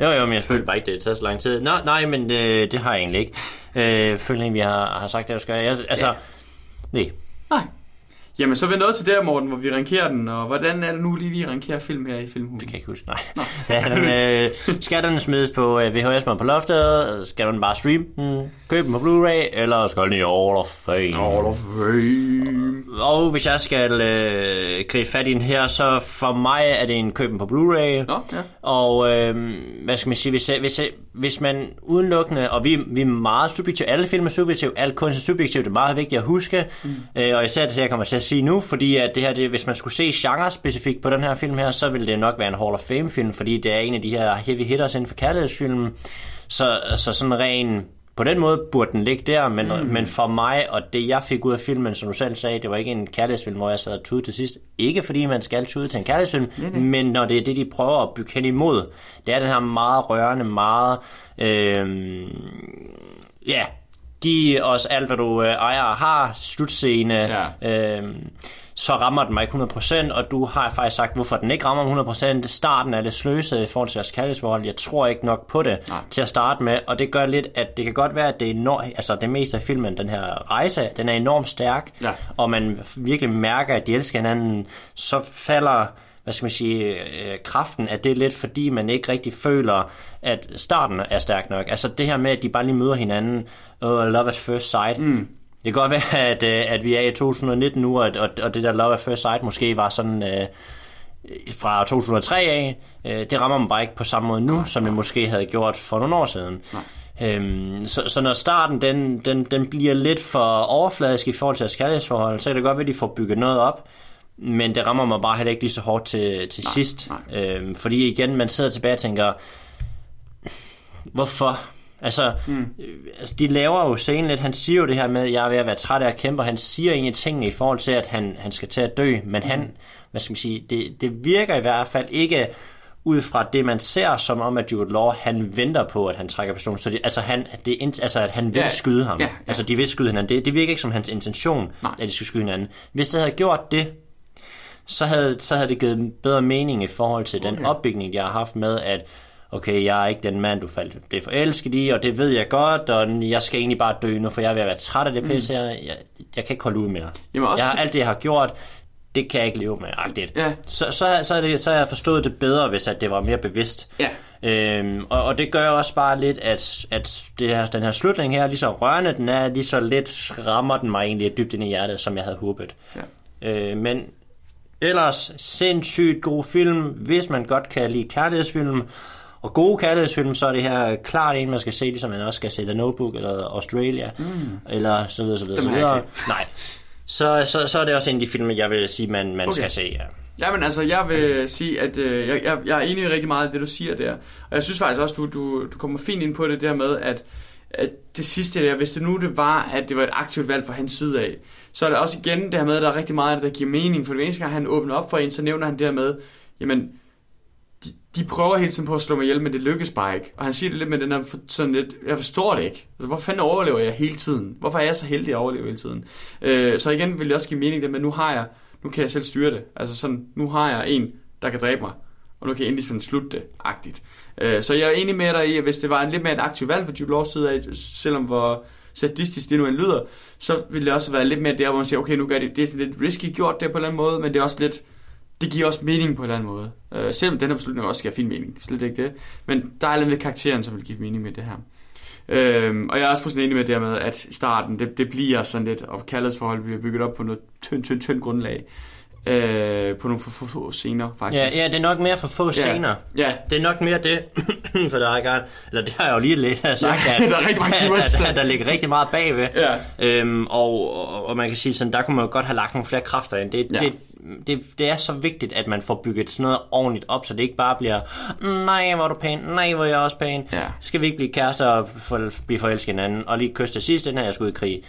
Jo, jo, men jeg følte bare ikke, det tager så lang tid. Nå, nej, men det, det har jeg egentlig ikke. Øh, føler vi har, har sagt det, jeg skal. Jeg, altså, Ja. nej. Nej. Jamen, så er vi nået til der, Morten, hvor vi rankerer den. Og hvordan er det nu lige, vi rankerer film her i Filmhuset? Det kan jeg ikke huske, nej. Ja, den, øh, skal den smides på øh, VHS på loftet? Skal den bare streame den? Købe den på Blu-ray? Eller skal den i All of Fame? All of Fame. Og hvis jeg skal øh, klæde fat i den her, så for mig er det en køben på Blu-ray. Nå, ja. Og øh, hvad skal man sige, hvis, hvis, hvis man udelukkende, og vi, vi er meget subjektive, alle film er subjektive, al kunst er subjektivt, det er meget vigtigt at huske, mm. øh, og især det, jeg kommer til at sige nu, fordi at det her, det, hvis man skulle se genre specifikt på den her film her, så ville det nok være en Hall of Fame film, fordi det er en af de her heavy hitters inden for kærlighedsfilmen, så, så sådan ren på den måde burde den ligge der, men, mm. men for mig, og det jeg fik ud af filmen, som du selv sagde, det var ikke en kærlighedsfilm, hvor jeg sad og tude til sidst. Ikke fordi man skal tude til en kærlighedsfilm, mm. men når det er det, de prøver at bygge hen imod. Det er den her meget rørende, meget... Øh, ja, giv os alt, hvad du øh, ejer og har, slutscene, ja. øh, så rammer den mig ikke 100%, og du har faktisk sagt, hvorfor den ikke rammer mig 100%. Starten er lidt sløset i forhold til jeres kærlighedsforhold. Jeg tror ikke nok på det Nej. til at starte med, og det gør lidt, at det kan godt være, at det, er enormt, altså det meste af filmen, den her rejse, den er enormt stærk, Ja. og man virkelig mærker, at de elsker hinanden, så falder hvad skal man sige, øh, kraften af det lidt, fordi man ikke rigtig føler, at starten er stærk nok. Altså det her med, at de bare lige møder hinanden, og love at first sight. Mm. Det kan godt være, at, øh, at vi er i 2019 nu, og, og, og det der love at first sight måske var sådan øh, fra 2003 af. Øh, det rammer man bare ikke på samme måde nu, som det måske havde gjort for nogle år siden. Øhm, så, så når starten den, den, den bliver lidt for overfladisk i forhold til deres kærlighedsforhold, så kan det godt være, at de får bygget noget op, men det rammer mig bare heller ikke lige så hårdt til, til nej, sidst. nej. Øhm, fordi igen, man sidder tilbage og tænker, hvorfor? Altså, mm. altså, de laver jo scenen lidt. Han siger jo det her med, at jeg er ved at være træt af at kæmpe, og han siger egentlig tingene i forhold til, at han, han skal til at dø, men mm. han, hvad skal man sige, det, det virker i hvert fald ikke ud fra det, man ser, som om, at Jude Law, han venter på, at han trækker pistolen. Så det, altså, han, det, altså, at han vil Ja, skyde ham. ja, ja. Altså, de vil skyde hinanden. Det, det virker ikke som hans intention, Nej. at de skal skyde hinanden. Hvis det havde gjort det, så havde, så havde det givet bedre mening i forhold til den Okay. opbygning, jeg har haft med, at okay, jeg er ikke den mand, du faldt det er forelsket i, og det ved jeg godt, og jeg skal egentlig bare dø nu, for jeg er ved at være træt af det pisse her. Jeg, jeg kan ikke holde ud mere. Mm. Jamen også jeg har alt det, jeg har gjort, det kan jeg ikke leve med, agtigt. Ja. Så, så, så, er det, så har jeg forstået det bedre, hvis at det var mere bevidst. Ja. Øhm, og, og det gør også bare lidt, at, at det her, den her slutning her, lige så rørende den er, lige så lidt rammer den mig egentlig dybt ind i hjertet, som jeg havde håbet. Ja. Øh, men ellers sindssygt god film, hvis man godt kan lide kærlighedsfilm. Og gode kærlighedsfilm, så er det her klart en, man skal se, ligesom man også skal se The Notebook eller Australia, mm. eller så videre, så videre, så videre. Nej. Så, så, så er det også en af de film, jeg vil sige, man, man Okay. skal se, ja. Jamen altså, jeg vil sige, at øh, jeg, jeg, jeg er enig i rigtig meget af det, du siger der. Og jeg synes faktisk også, du, du, du kommer fint ind på det der med, at, at det sidste der, hvis det nu det var, at det var et aktivt valg fra hans side af, så er det også igen det her med, at der er rigtig meget af det, der giver mening. For det eneste gang, han åbner op for en, så nævner han det her med, jamen, de, de prøver hele tiden på at slå mig ihjel, men det lykkes bare ikke. Og han siger det lidt med den her, sådan lidt, jeg forstår det ikke. Altså, hvor fanden overlever jeg hele tiden? Hvorfor er jeg så heldig at overleve hele tiden? Øh, så igen vil det også give mening det med, nu har jeg, nu kan jeg selv styre det. Altså sådan, nu har jeg en, der kan dræbe mig. Og nu kan jeg endelig sådan slutte det, agtigt. Øh, så jeg er enig med dig i, at hvis det var en lidt mere et aktivt valg for Jude Laws side af, selvom hvor sadistisk det nu end lyder, så ville det også være lidt mere der, hvor man siger, okay, nu gør det, det er sådan lidt risky gjort der på en eller anden måde, men det er også lidt, det giver også mening på en eller anden måde. Øh, selvom den her beslutning også giver fin mening, slet ikke det. Men der er lidt ved karakteren, som vil give mening med det her. Øhm, og jeg er også fuldstændig enig med det her med, at starten, det, det bliver sådan lidt, og kærlighedsforhold bliver bygget op på noget tynd, tynd, tynd grundlag. Øh, på nogle få, få, få scener, Ja, faktisk. ja, det er nok mere for få scener. Ja, Det er nok mere det, for der er gang, eller det har jeg jo lige lidt sagt, Ja, at, der er rigtig mange timer. at, at, der ligger rigtig meget bagved. Ja. Øhm, og, og, og man kan sige sådan, der kunne man jo godt have lagt nogle flere kræfter ind. Det, Ja. det, det, det er så vigtigt, at man får bygget sådan noget ordentligt op, så det ikke bare bliver, nej, hvor er du pæn, nej, hvor er jeg også pæn. Ja. Skal vi ikke blive kærester og for, blive forelsket hinanden, og lige kysse til sidst, den her jeg skulle i krig.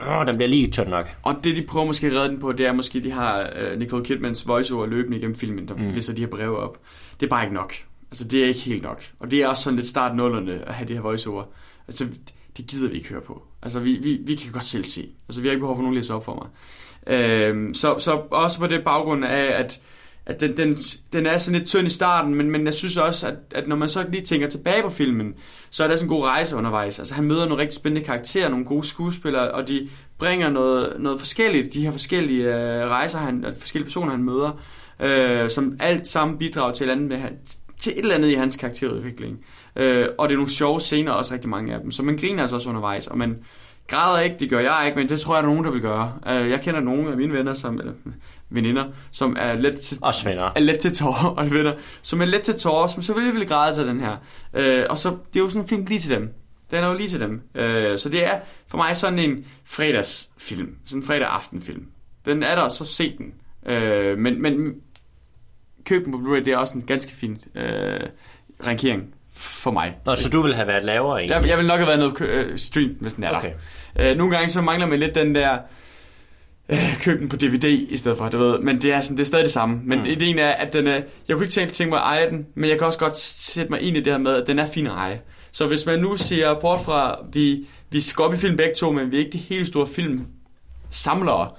Åh, den bliver lige tynd nok. Og det, de prøver måske at redde den på, det er måske, de har uh, Nicole Kidmans voiceover løbende igennem filmen, der mm. læser de her breve op. Det er bare ikke nok. Altså, det er ikke helt nok. Og det er også sådan lidt start nullerne at have det her voiceover. Altså, det gider vi ikke høre på. Altså, vi, vi, vi kan godt selv se. Altså, vi har ikke behov for nogen at læse op for mig. Øhm, så, så også på det baggrund af, at, at den, den, den er sådan lidt tynd i starten, men, men jeg synes også, at, at når man så lige tænker tilbage på filmen, så er der sådan en god rejse undervejs. Altså han møder nogle rigtig spændende karakterer, nogle gode skuespillere, og de bringer noget, noget forskelligt, de her forskellige øh, rejser, han, og forskellige personer, han møder, øh, som alt sammen bidrager til et, andet med, til et eller andet i hans karakterudvikling. Øh, og det er nogle sjove scener, også rigtig mange af dem, så man griner altså også undervejs, og man græder ikke, det gør jeg ikke, men det tror jeg, der er nogen, der vil gøre. Øh, jeg kender nogle af mine venner, som, eller veninder, som er let til, Også venner. er let til tårer, og venner, som er let til tårer, som selvfølgelig vil græde til den her. Øh, og så, det er jo sådan en film lige til dem. Den er jo lige til dem. Øh, så det er for mig sådan en fredagsfilm. Sådan en fredag aftenfilm. Den er der, så se den. Men, men køb den på Blu-ray, det er også en ganske fin øh, rankering for mig. Nå, så du vil have været lavere egentlig? Jeg, jeg vil nok have været noget øh, stream, hvis den er Okay. der. Øh, nogle gange så mangler man lidt den der øh, køb den på DVD i stedet for, du ved. Men det er, sådan, det er stadig det samme. Men mm. Ideen er, at den er, jeg kunne ikke tænke, tænke mig at eje den, men jeg kan også godt sætte mig ind i det her med, at den er fin at eje. Så hvis man nu ser bort fra, vi, vi skal op i film begge to, men vi er ikke de helt store film samlere.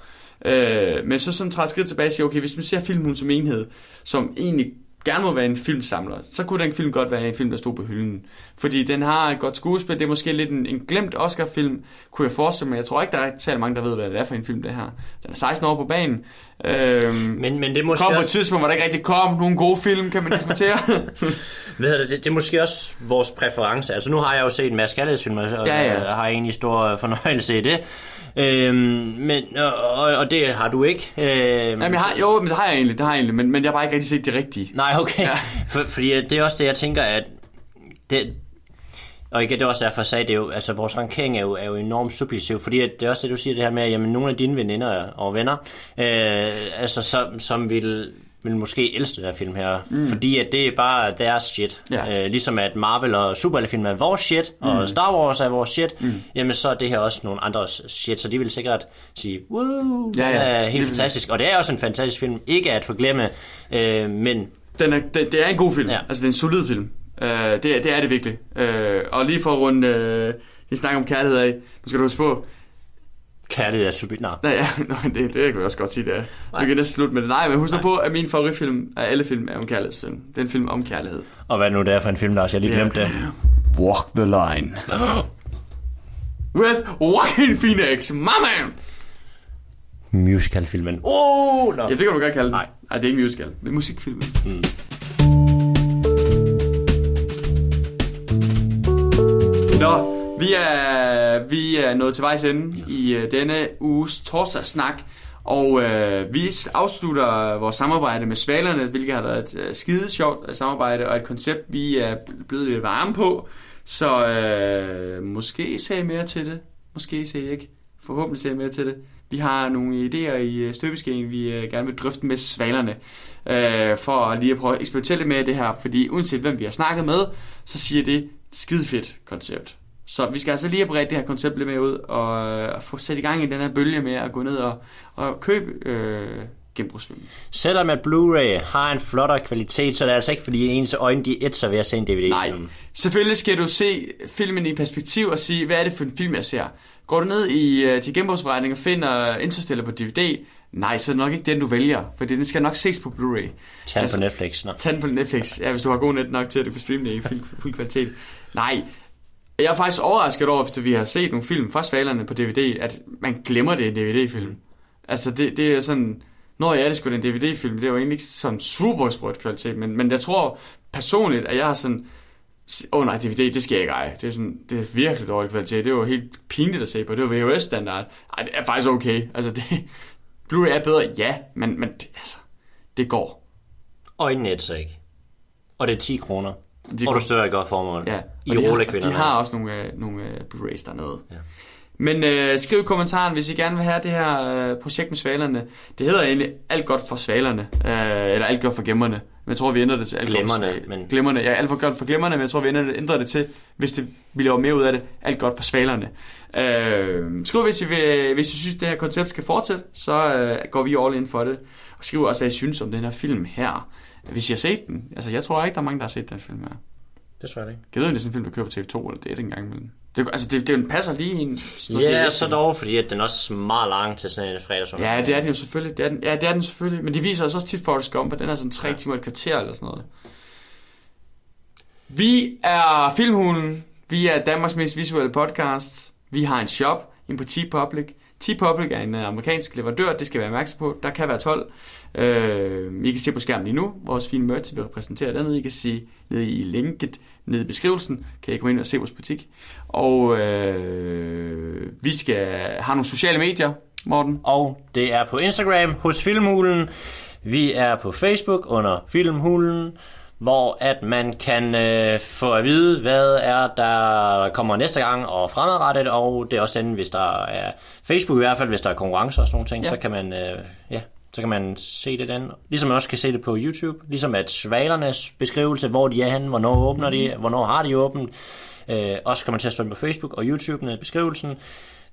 Øh, men så sådan træder skridt tilbage og siger, okay, hvis man ser filmen som enhed, som egentlig gerne må være en filmsamler, så kunne den film godt være en film, der stod på hylden. Fordi den har et godt skuespil, det er måske lidt en, en glemt Oscar-film, kunne jeg forestille mig. Jeg tror ikke, der er særlig mange, der ved, hvad det er for en film, det her. Den er 16 år på banen. Øh, Men, men det måske kom på et tidspunkt, hvor der ikke rigtig kom nogle gode film, kan man diskutere. hvad hedder det, det, det er måske også vores præference. Altså nu har jeg jo set en masse kærlighedsfilmer, og Ja, ja. jeg har egentlig stor fornøjelse i det. Øhm, men, og, og, det har du ikke. Øhm, Jamen, jeg har, jo, men det har jeg egentlig, det har jeg egentlig, men, men jeg har bare ikke rigtig set det rigtige. Nej, okay. Ja. Ja. For, fordi det er også det, jeg tænker, at det, og igen, det er også derfor, jeg sagde, det er jo, altså vores rankering er jo, er jo enormt subjektiv, fordi at det er også det, du siger det her med, at jamen, nogle af dine veninder og venner, øh, altså som, som vil vil måske elske det her film her, mm. fordi at det er bare deres shit. Ja. Øh, ligesom at Marvel og superheltefilm er vores shit, mm. og Star Wars er vores shit, mm. jamen så er det her også nogle andres shit, så de vil sikkert sige, woo, Ja, ja, ja. er helt præcis. fantastisk. Og det er også en fantastisk film, ikke at forglemme, øh, men Den er, det, det er en god film. Ja. Altså, det er en solid film. Uh, det, er, det er det virkelig. Uh, og lige for at runde uh, en snak om kærlighed af, nu skal du huske på, kærlighed er super... Nej. Nej, ja, nej, det, det kan jeg også godt sige, det er. Du kan næsten slutte med det. Nej, men husk nu på, at min favoritfilm af alle film er om kærlighedsfilm. Det er en film om kærlighed. Og hvad nu det er for en film, Lars? Jeg har lige glemt det. Walk the line. With Joaquin Phoenix, my man! Musicalfilmen. Oh, no. Ja, det kan du godt kalde den. Nej. Nej, det er ikke musical. Det er musikfilm. Mm. Nå, vi er, vi er nået til vejs ende i uh, denne uges torsdagssnak. Og uh, vi afslutter vores samarbejde med Svalerne, hvilket har været et uh, skide sjovt øh, samarbejde, og et koncept, vi er blevet lidt varme på. Så uh, måske ser I mere til det. Måske ser I ikke. Forhåbentlig ser I mere til det. Vi har nogle idéer i øh, støbeskeen, vi uh, gerne vil drøfte med Svalerne. Uh, for lige at prøve at eksperimentere lidt med det her. Fordi uanset hvem vi har snakket med, så siger det skide fedt koncept. Så vi skal altså lige have bredt det her koncept lidt mere ud, og, og få sat i gang i den her bølge med at gå ned og, og købe øh, genbrugsfilm. Selvom at Blu-ray har en flottere kvalitet, så er det altså ikke fordi ens øjne de ætser ved at se en DVD-film. Nej, selvfølgelig skal du se filmen i perspektiv og sige, hvad er det for en film, jeg ser? Går du ned i, uh, til genbrugsforretningen og finder Interstellar på DVD, nej, så er det nok ikke den, du vælger, for den skal nok ses på Blu-ray. Tag Altså- på Netflix. Nå. Tag den på Netflix, ja, hvis du har god net nok til, at du kan streame det i fuld, fuld kvalitet. Nej, jeg er faktisk overrasket over, efter vi har set nogle film fra Svalerne på DVD, at man glemmer det i en DVD-film. Altså, det, det er sådan... Når jeg er det sgu en DVD-film, det er jo egentlig ikke sådan super sprødt kvalitet, men, men jeg tror personligt, at jeg har sådan... Åh oh, nej, DVD, det skal jeg ikke eje. Det er, sådan, det er virkelig dårlig kvalitet. Det var helt pinligt at se på. Det var VHS-standard. Ej, det er faktisk okay. Altså, det, Blu-ray er bedre, ja, men, men det, altså, det går. Øjnene ætser ikke. Og det er 10 kroner. De og du støtter et godt formål. Ja, I og de, har, rullekvinderne. de har også nogle, øh, nogle øh, Blu-rays dernede. Ja. Men øh, skriv i kommentaren, hvis I gerne vil have det her øh, projekt med svalerne. Det hedder egentlig alt godt for svalerne, øh, eller alt godt for gemmerne. Men jeg tror, vi ændrer det til alt godt for Glemmerne, men- Glemmerne, ja, alt for godt for glemmerne, men jeg tror, vi ændrer det, ændrer det til, hvis det, vi laver mere ud af det, alt godt for svalerne. Øh, skriv, hvis I, vil, hvis I synes, det her koncept skal fortsætte, så øh, går vi all in for det. Og skriv også, hvad I synes om den her film her. Hvis I har set den. Altså, jeg tror ikke, der er mange, der har set den film her. Det tror jeg ikke. Jeg ved, om det er sådan en film, der kører på TV2 eller det er det engang imellem. Det, altså, det, det, den passer lige i en... sådan noget Ja, DF så dog, fordi at den også er meget lang til sådan en fredagsund. Ja, det er den jo selvfølgelig. Det er den, ja, det er den selvfølgelig. Men de viser os også tit Forrest Gump, og den er sådan tre Ja. timer et kvarter eller sådan noget. Vi er Filmhulen. Vi er Danmarks mest visuelle podcast. Vi har en shop inde på T-Public. T-Public er en øh, amerikansk leverandør, det skal være opmærksom på. Der kan være 12. Øh, I kan se på skærmen lige nu. Vores fine merch bliver repræsenteret dernede. I kan se nede i linket nede i beskrivelsen. Kan I komme ind og se vores butik. Og øh, vi skal have nogle sociale medier, Morten. Og det er på Instagram hos Filmhulen. Vi er på Facebook under Filmhulen, hvor at man kan øh, få at vide, hvad er der kommer næste gang og fremadrettet, og det er også den, hvis der er Facebook i hvert fald, hvis der er konkurrencer og sådan nogle ting, ja. så kan man øh, ja, så kan man se det den. Ligesom man også kan se det på YouTube, ligesom at svalernes beskrivelse, hvor de er henne, hvornår åbner de, hvornår har de åbent, øh, også kommer til at stå på Facebook og YouTube nede i beskrivelsen.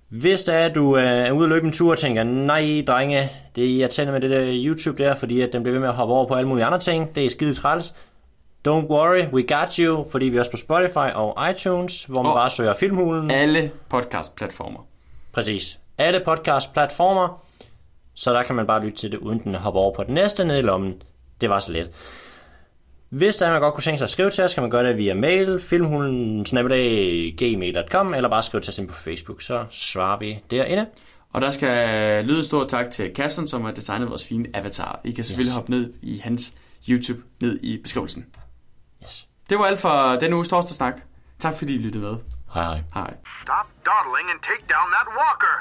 Hvis der er, du øh, er ude at løbe en tur og tænker, nej drenge, det er irriterende med det der YouTube der, fordi at den bliver ved med at hoppe over på alle mulige andre ting, det er skide træls. Don't worry, we got you, fordi vi er også på Spotify og iTunes, hvor man Og- bare søger Filmhulen. Alle podcast-platformer. Præcis. Alle podcast-platformer, så der kan man bare lytte til det, uden den hopper over på den næste nede i lommen. Det var så let. Hvis der er, man godt kunne tænke sig at skrive til os, kan man gøre det via mail, filmhulen, gmail.com, eller bare skrive til os ind på Facebook, så svarer vi derinde. Og der skal lyde en stor tak til Kasson, som har designet vores fine avatar. I kan selvfølgelig Yes. hoppe ned i hans YouTube, ned i beskrivelsen. Yes. Det var alt for denne uges torsdagsnak. Tak fordi I lyttede med. Hej hej. Hej. Stop dawdling and take down that walker.